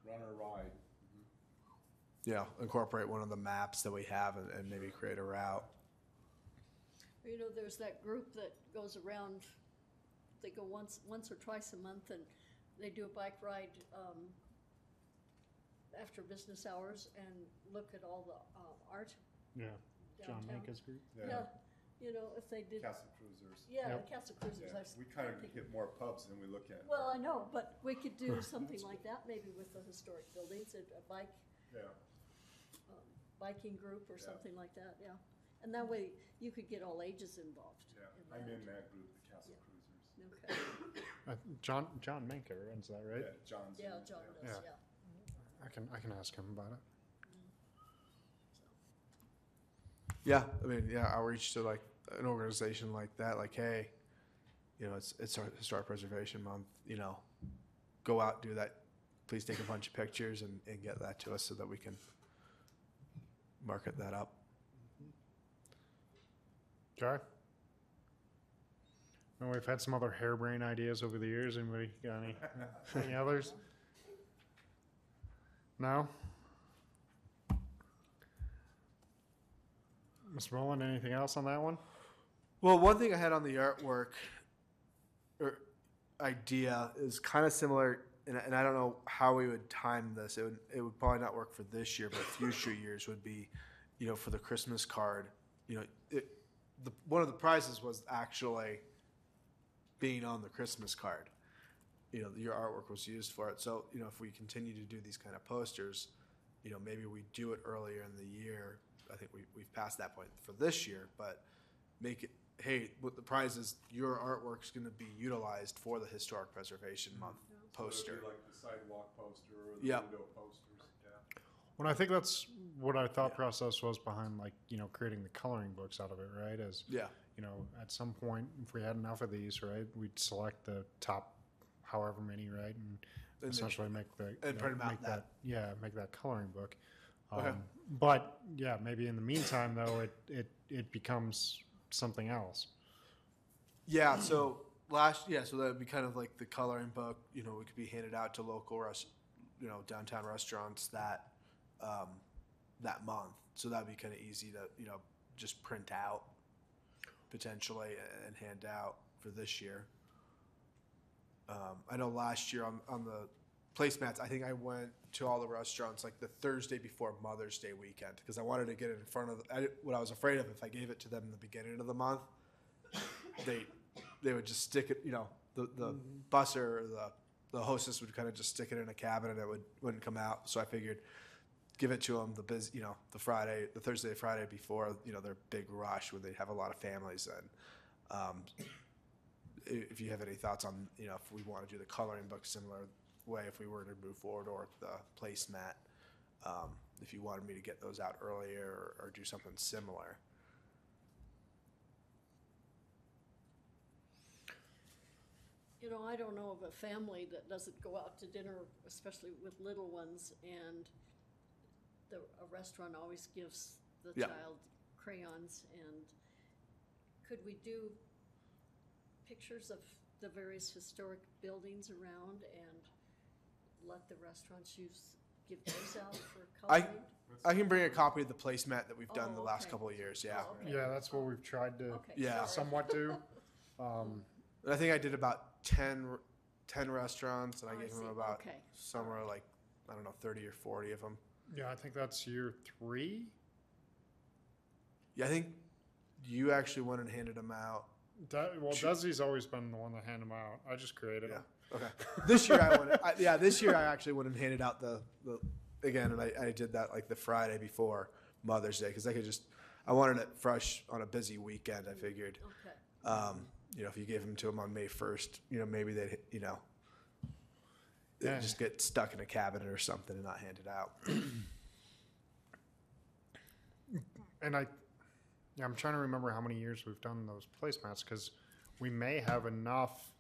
run or ride. Yeah. Incorporate one of the maps that we have and, and maybe create a route. You know, there's that group that goes around, they go once, once or twice a month and they do a bike ride, um, after business hours and look at all the, uh, art Yeah, John downtown. Manka's group. Yeah, you know, if they did, Castle Cruisers. yeah, Yep. Castle Cruisers, Yeah, I was we kind of thinking- hit more pubs than we look at. Well, I know, but we could do something like that, maybe with the historic buildings, a, a bike, Yeah, um, biking group or Yeah. something like that, yeah. And that way, you could get all ages involved. yeah, in I'm in that group, the Castle Yeah. Cruisers. Okay, Uh, John John Manka runs that, right? Yeah, John's. in yeah, it, John Yeah. does, yeah. I can I can ask him about it. Yeah, I mean, yeah, outreach to like an organization like that, like, hey, you know, it's it's our historic preservation month, you know, go out, do that. Please take a bunch of pictures and, and get that to us so that we can market that up. Okay. And we've had some other harebrained ideas over the years. Anybody got any any others? No. Ms. Rowland, anything else on that one? Well, one thing I had on the artwork or idea is kind of similar, and, and I don't know how we would time this. It would it would probably not work for this year, but future years would be, you know, for the Christmas card. You know, it, the one of the prizes was actually being on the Christmas card. You know, your artwork was used for it. So, you know, if we continue to do these kind of posters, you know, maybe we do it earlier in the year. I think we, we've passed that point for this year, but make it, hey, what the prize is, your artwork's gonna be utilized for the Historic Preservation Month So it'd be poster. Like the sidewalk poster or the Yep. window posters, yeah. Well, I think that's what our thought Yeah. process was behind, like you know, creating the coloring books out of it, right? As Yeah, you know, at some point, if we had enough of these, right, we'd select the top, however many, right, and, then- essentially make the and print 'em out make that- yeah, make that coloring book. Um, Okay. But yeah, maybe in the meantime, though, it it it becomes something else. yeah, so last, yeah, so that'd be kind of like the coloring book, you know, it could be handed out to local rest, you know, downtown restaurants that, um, that month. So that'd be kind of easy to, you know, just print out potentially and hand out for this year. Um, I know last year on, on the placemats, I think I went to all the restaurants like the Thursday before Mother's Day weekend because I wanted to get it in front of. The, I, what I was afraid of if I gave it to them in the beginning of the month, they they would just stick it. You know, the the busser or the the hostess would kind of just stick it in a cabinet and it would wouldn't come out. So I figured give it to them the biz, you know, the Friday, the Thursday, Friday before, you know, their big rush when they have a lot of families and, um, if you have any thoughts on, you know, if we want to do the coloring book similar way, if we were to move forward or the placemat, um, if you wanted me to get those out earlier or, or do something similar. You know, I don't know of a family that doesn't go out to dinner, especially with little ones, and the, a restaurant always gives the Yeah. child crayons, and could we do pictures of the various historic buildings around and let the restaurants use, give those out for I- coloring? I can bring a copy of the placemat that we've done Oh, the last okay. couple of years, yeah. Oh, okay. Yeah, that's what we've tried to Okay, Yeah. sorry. somewhat do. Um, And I think I did about 10, r- 10 restaurants, and I Oh, I gave them about Okay. somewhere like I don't know thirty or forty of them. yeah, I think that's year three. Yeah, I think you actually went and handed them out. De- well, Desi's always been the one that handed them out. I just created Yeah. them. Okay. this year I went. I, yeah, this year I actually went and handed out the, the again, and I, I did that like the Friday before Mother's Day because I could just I wanted it fresh on a busy weekend. I figured, Okay. um, you know, if you gave them to them on May first, you know, maybe they'd you know. they'd Yeah. Just get stuck in a cabinet or something and not handed out. And I, yeah, I'm trying to remember how many years we've done those placemats because we may have enough.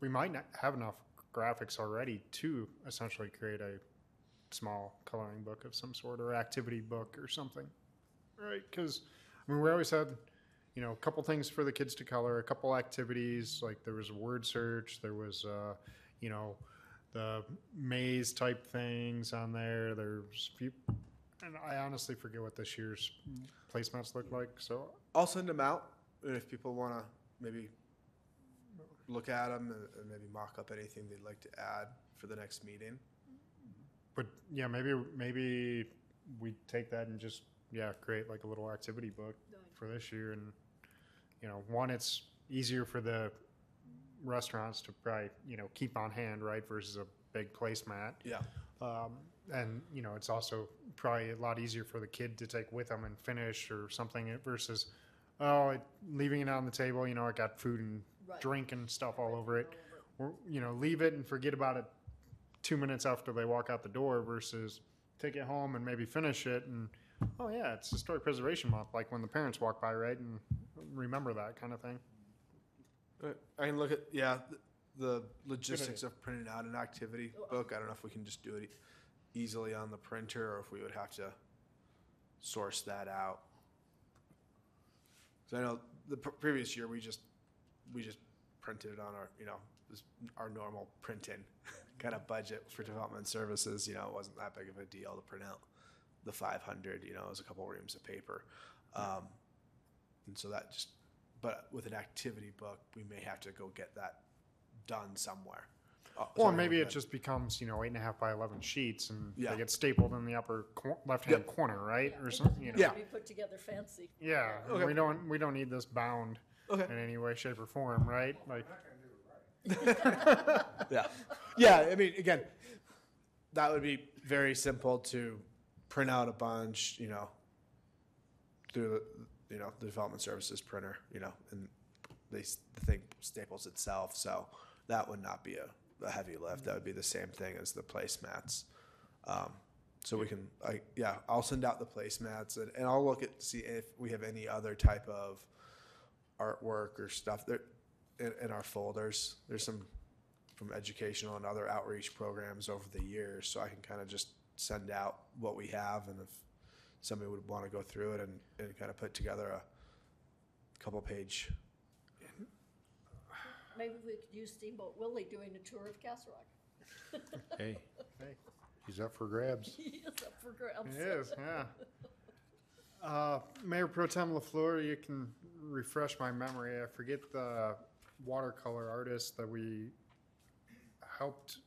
We might not have enough graphics already to essentially create a small coloring book of some sort or activity book or something, right? Because I mean, we always had, you know, a couple things for the kids to color, a couple activities. Like there was a word search, there was, uh, you know, the maze type things on there. There's a few and I honestly forget what this year's placemats look like. So I'll send them out, and if people want to maybe look at them and, and maybe mock up anything they'd like to add for the next meeting. But yeah, maybe maybe we take that and just yeah create like a little activity book for this year, and you know, one it's easier for the restaurants to probably you know keep on hand, right, versus a big placemat. Yeah. Um, and you know, it's also probably a lot easier for the kid to take with them and finish or something versus oh, it, leaving it on the table. You know, it got food and Right. drink and stuff all over it. Or, you know, leave it and forget about it two minutes after they walk out the door versus take it home and maybe finish it and oh yeah, it's historic preservation month, like when the parents walk by, right, and remember that kind of thing. Uh, I can look at yeah the, the logistics of printing out an activity book. I don't know if we can just do it easily on the printer or if we would have to source that out. 'Cause I know the pr- previous year we just we just printed it on our you know this, our normal printing kind of budget for development services. You know, it wasn't that big of a deal to print out the 500. You know, it was a couple reams of paper, um, and so that just. But with an activity book, we may have to go get that done somewhere. Uh, Or somewhere maybe it just becomes, you know, eight and a half by eleven sheets and Yeah. they get stapled in the upper cor- left-hand Yep. corner, right, Yeah, or something, you know. Yeah. Be put together fancy. Yeah, Okay. we don't, we don't need this bound Okay. in any way, shape or form, right? Like, Yeah. Yeah, I mean, again, that would be very simple to print out a bunch, you know, through the, you know, the development services printer, you know, and they, s- the thing staples itself. So that would not be a, a heavy lift. That would be the same thing as the placemats. Um, so we can, I, yeah, I'll send out the placemats and, and I'll look at, see if we have any other type of artwork or stuff there in, in our folders. There's some from educational and other outreach programs over the years. So I can kind of just send out what we have, and if somebody would want to go through it and, and kind of put together a couple page. Maybe we could use Steamboat Willie doing a tour of Castle Rock. Hey, Hey, he's up for grabs. He is up for grabs. It is, yeah. Uh, Mayor Pro Tem LaFleur, you can refresh my memory. I forget the watercolor artist that we helped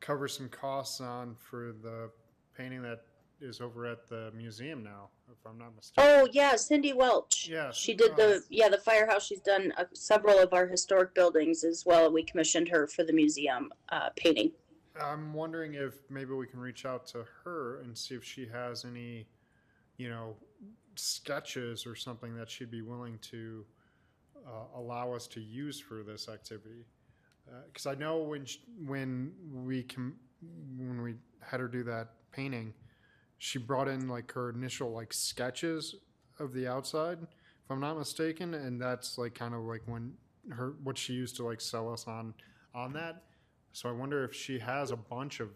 cover some costs on for the painting that is over at the museum now, if I'm not mistaken. Oh yeah, Cindy Welch. Yes, She did uh, the yeah the firehouse. She's done uh, several of our historic buildings as well. We commissioned her for the museum uh, painting. I'm wondering if maybe we can reach out to her and see if she has any, you know, sketches or something that she'd be willing to uh, allow us to use for this activity. Because I know when sh when we com- when we had her do that painting, she brought in like her initial like sketches of the outside, if I'm not mistaken, and that's like kind of like when her what she used to like sell us on on that. So I wonder if she has a bunch of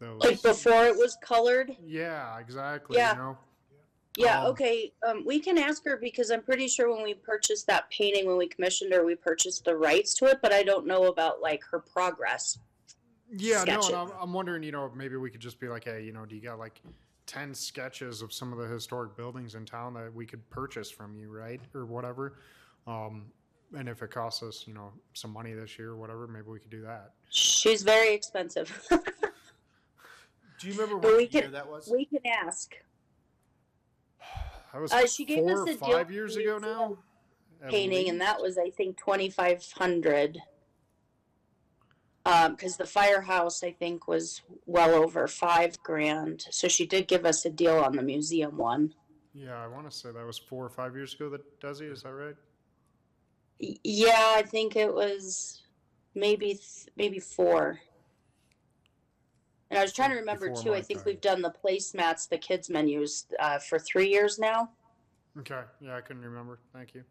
those. Like before it was colored? Yeah, exactly. Yeah. You know. Yeah, Um, okay. Um, we can ask her because I'm pretty sure when we purchased that painting, when we commissioned her, we purchased the rights to it, but I don't know about like her progress. Yeah, no, sketches. I'm, I'm wondering, you know, maybe we could just be like, hey, you know, do you got like 10 sketches of some of the historic buildings in town that we could purchase from you, right? Or whatever. Um, and if it costs us, you know, some money this year or whatever, maybe we could do that. She's very expensive. Do you remember we what year can- that was? we can ask. That was Uh, she gave four us a five years ago now. Painting, and that was, I think, 2,500. Um, because the firehouse, I think, was well over five grand. So she did give us a deal on the museum one. Yeah, I want to say that was four or five years ago that Desi, is that right? Yeah, I think it was maybe th- maybe four. And I was trying to remember Before too. I think time. we've done the placemats, the kids menus, uh, for three years now. Okay. Yeah, I couldn't remember. Thank you.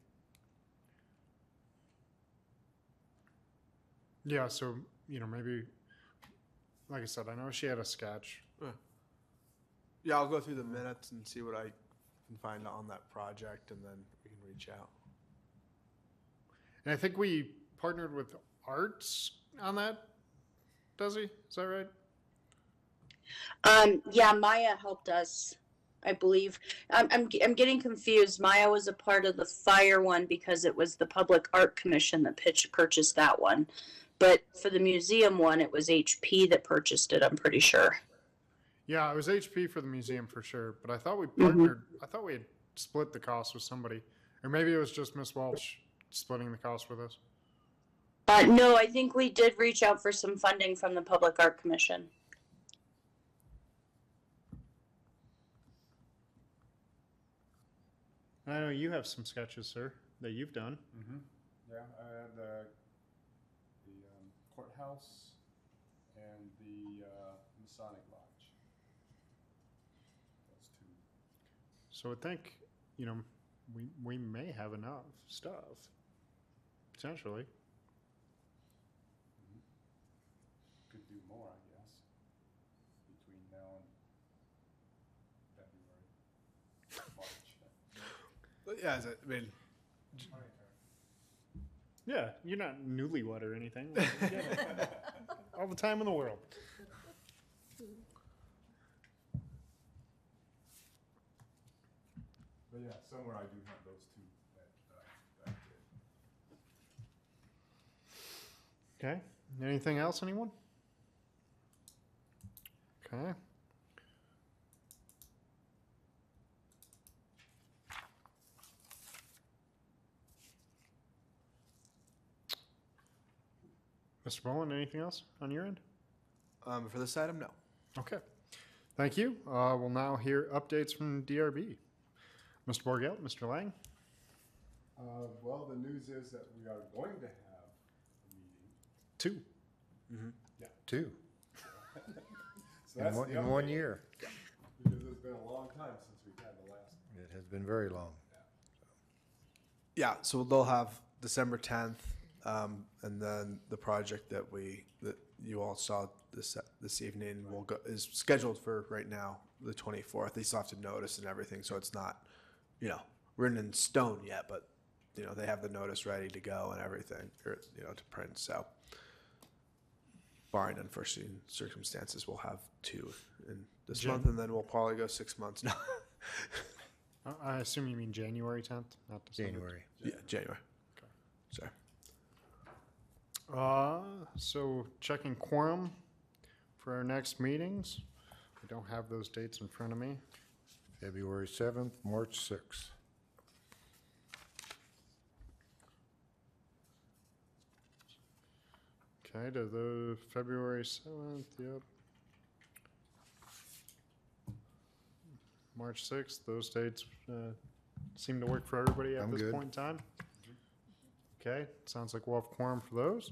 Yeah, so, you know, maybe, like I said, I know she had a sketch. Yeah, I'll go through the minutes and see what I can find on that project, and then we can reach out. And I think we partnered with Arts on that, does he? Is that right? Um, yeah, Maya helped us, I believe. I'm, I'm I'm getting confused. Maya was a part of the fire one because it was the Public Art Commission that pitch purchased that one. But for the museum one, it was HP that purchased it. I'm pretty sure. Yeah, it was HP for the museum for sure, but I thought we Mm-hmm. partnered, I thought we had split the cost with somebody. Or maybe it was just Miss Welch splitting the cost with us. Uh, no, I think we did reach out for some funding from the Public Art Commission. I know you have some sketches, sir, that you've done. Mm-hmm. Yeah, I had the, the courthouse and the uh, Masonic Lodge. Those two. So I think, you know, we, we may have enough stuff, potentially. Could do more, I guess, between now and February, March. But yeah, I mean, Yeah, you're not newlywed or anything. Like, you get it. All the time in the world. But yeah, somewhere I do have those two that, that that Okay. Anything else, anyone? Okay. Mr. Boland, anything else on your end? um, for this item, no. Okay. Thank you. Uh, we'll now hear updates from DRB. Mr. Borgelt, Mr. Lang? Uh, well, the news is that we are going to have a meeting. Two. Two, So in that's one, the in one update, year. Because it's been a long time since we've had the last. It has been very long. Yeah, so they'll have December tenth, um, and then the project that we, that you all saw this, this evening will go, is scheduled for right now, the twenty-fourth. They still have to notice and everything, so it's not, you know, written in stone yet, but, you know, they have the notice ready to go and everything, or, you know, to print, so. Barring unforeseen circumstances, we'll have two in this Jim? month, and then we'll probably go six months now. I- I assume you mean January 10th, not December. January. Yeah, January. Okay. Sorry. Uh, so checking quorum for our next meetings. I don't have those dates in front of me. February seventh, March sixth. Okay, to the February seventh, yep. March sixth, those dates, uh, seem to work for everybody at I'm this good. point in time. Okay, sounds like we'll have quorum for those.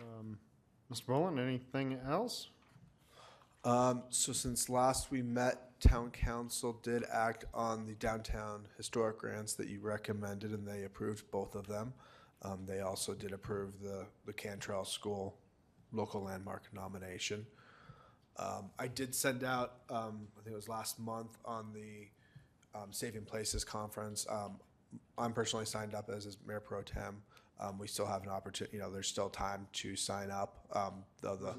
Um, Mr. Boland, anything else? Um, so since last we met, town council did act on the downtown historic grants that you recommended and they approved both of them. Um, they also did approve the, the Cantril School local landmark nomination. Um, I did send out, um, I think it was last month on the, um, Saving Places Conference. Um, I'm personally signed up as, as Mayor Pro Tem. Um, we still have an opportunity, you know, there's still time to sign up. Um, though the,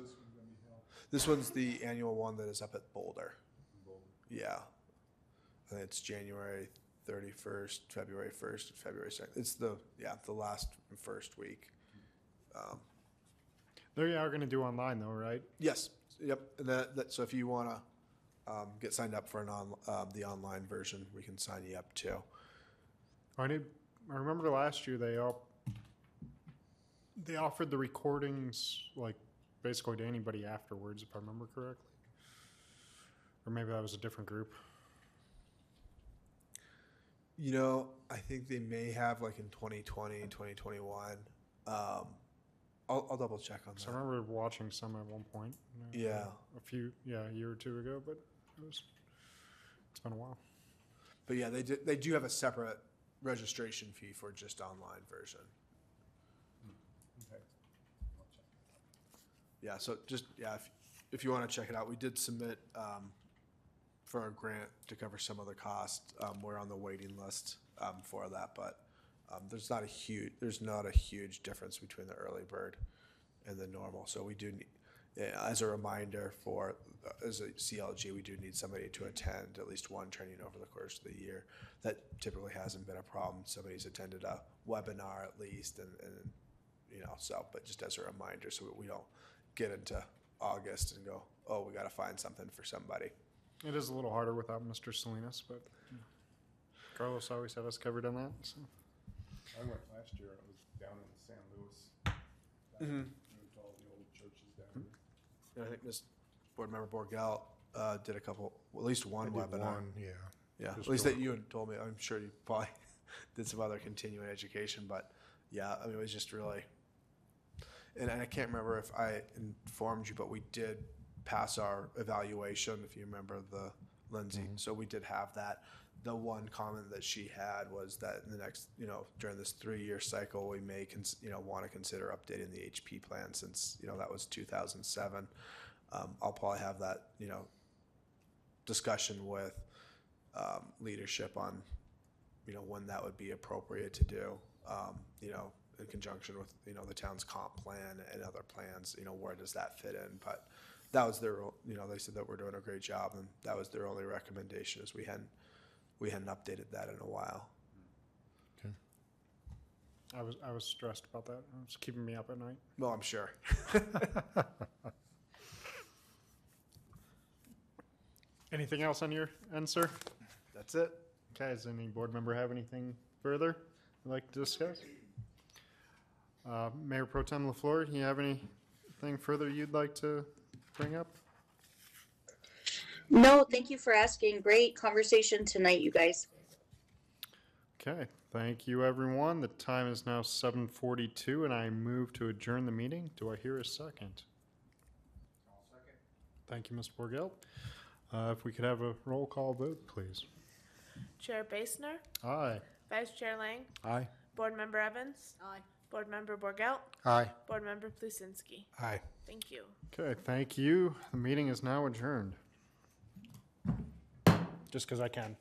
this one's the annual one that is up at Boulder. Yeah. I think it's January thirty-first, February first, February second. It's the, yeah, the last first week. Um, They are gonna do online though, right? Yes, yep, and that, that, so if you wanna, um, get signed up for an on, um, the online version, we can sign you up too. I did, I remember last year they all, they offered the recordings, like, basically to anybody afterwards, if I remember correctly. Or maybe that was a different group. You know, I think they may have like in 2020, 2021. Um, I'll, I'll double check on that. So I remember watching some at one point. Yeah. A few, yeah, a year or two ago, but it was, it's been a while. But yeah, they do, they do have a separate registration fee for just online version. Okay. Yeah, so just, yeah, if, if you want to check it out, we did submit, um, for a grant to cover some of the cost. Um, we're on the waiting list, um, for that, but, um, there's not a huge, there's not a huge difference between the early bird and the normal. So we do need, as a reminder for, uh, as a CLG, we do need somebody to attend at least one training over the course of the year. That typically hasn't been a problem. Somebody's attended a webinar at least and, and, you know, so, but just as a reminder, so we don't get into August and go, oh, we got to find something for somebody. It is a little harder without Mr. Salinas, but Carlos always had us covered on that, so. I went last year, I was down in San Luis. Mhm. Moved all the old churches down there. And I think Ms. Board Member Borgelt uh, did a couple, well, at least one did webinar. one, Yeah. Yeah, at Just least that you had told me. I'm sure you probably did some other continuing education, but yeah, I mean, it was just really. And I can't remember if I informed you, but we did pass our evaluation, if you remember the Lindsay. So we did have that. The one comment that she had was that in the next, you know, during this three-year cycle, we may, cons- you know, want to consider updating the HP plan since, you know, that was 2007. Um, I'll probably have that, you know, discussion with um, leadership on, you know, when that would be appropriate to do. Um, you know, in conjunction with you know the town's comp plan and other plans. You know, where does that fit in? But that was their, you know, they said that we're doing a great job, and that was their only recommendation is we hadn't we hadn't updated that in a while. Okay. I was, I was stressed about that. It was keeping me up at night. Well, I'm sure. Anything else on your end, sir? That's it. Okay, does any board member have anything further they'd like to discuss? Uh, Mayor Pro Tem LaFleur, do you have anything further you'd like to bring up? No, thank you for asking. Great conversation tonight, you guys. Okay, thank you, everyone. The time is now seven forty-two, and I move to adjourn the meeting. Do I hear a second? Thank you, Mr. Borgelt. Uh, if we could have a roll call vote, please. Chair Basner, Aye. Vice Chair Lang, Aye. Board Member Evans, Aye. Board Member Borgelt, Aye. Board Member Plusinski. Aye. Thank you. Okay, thank you. The meeting is now adjourned. Just because I can.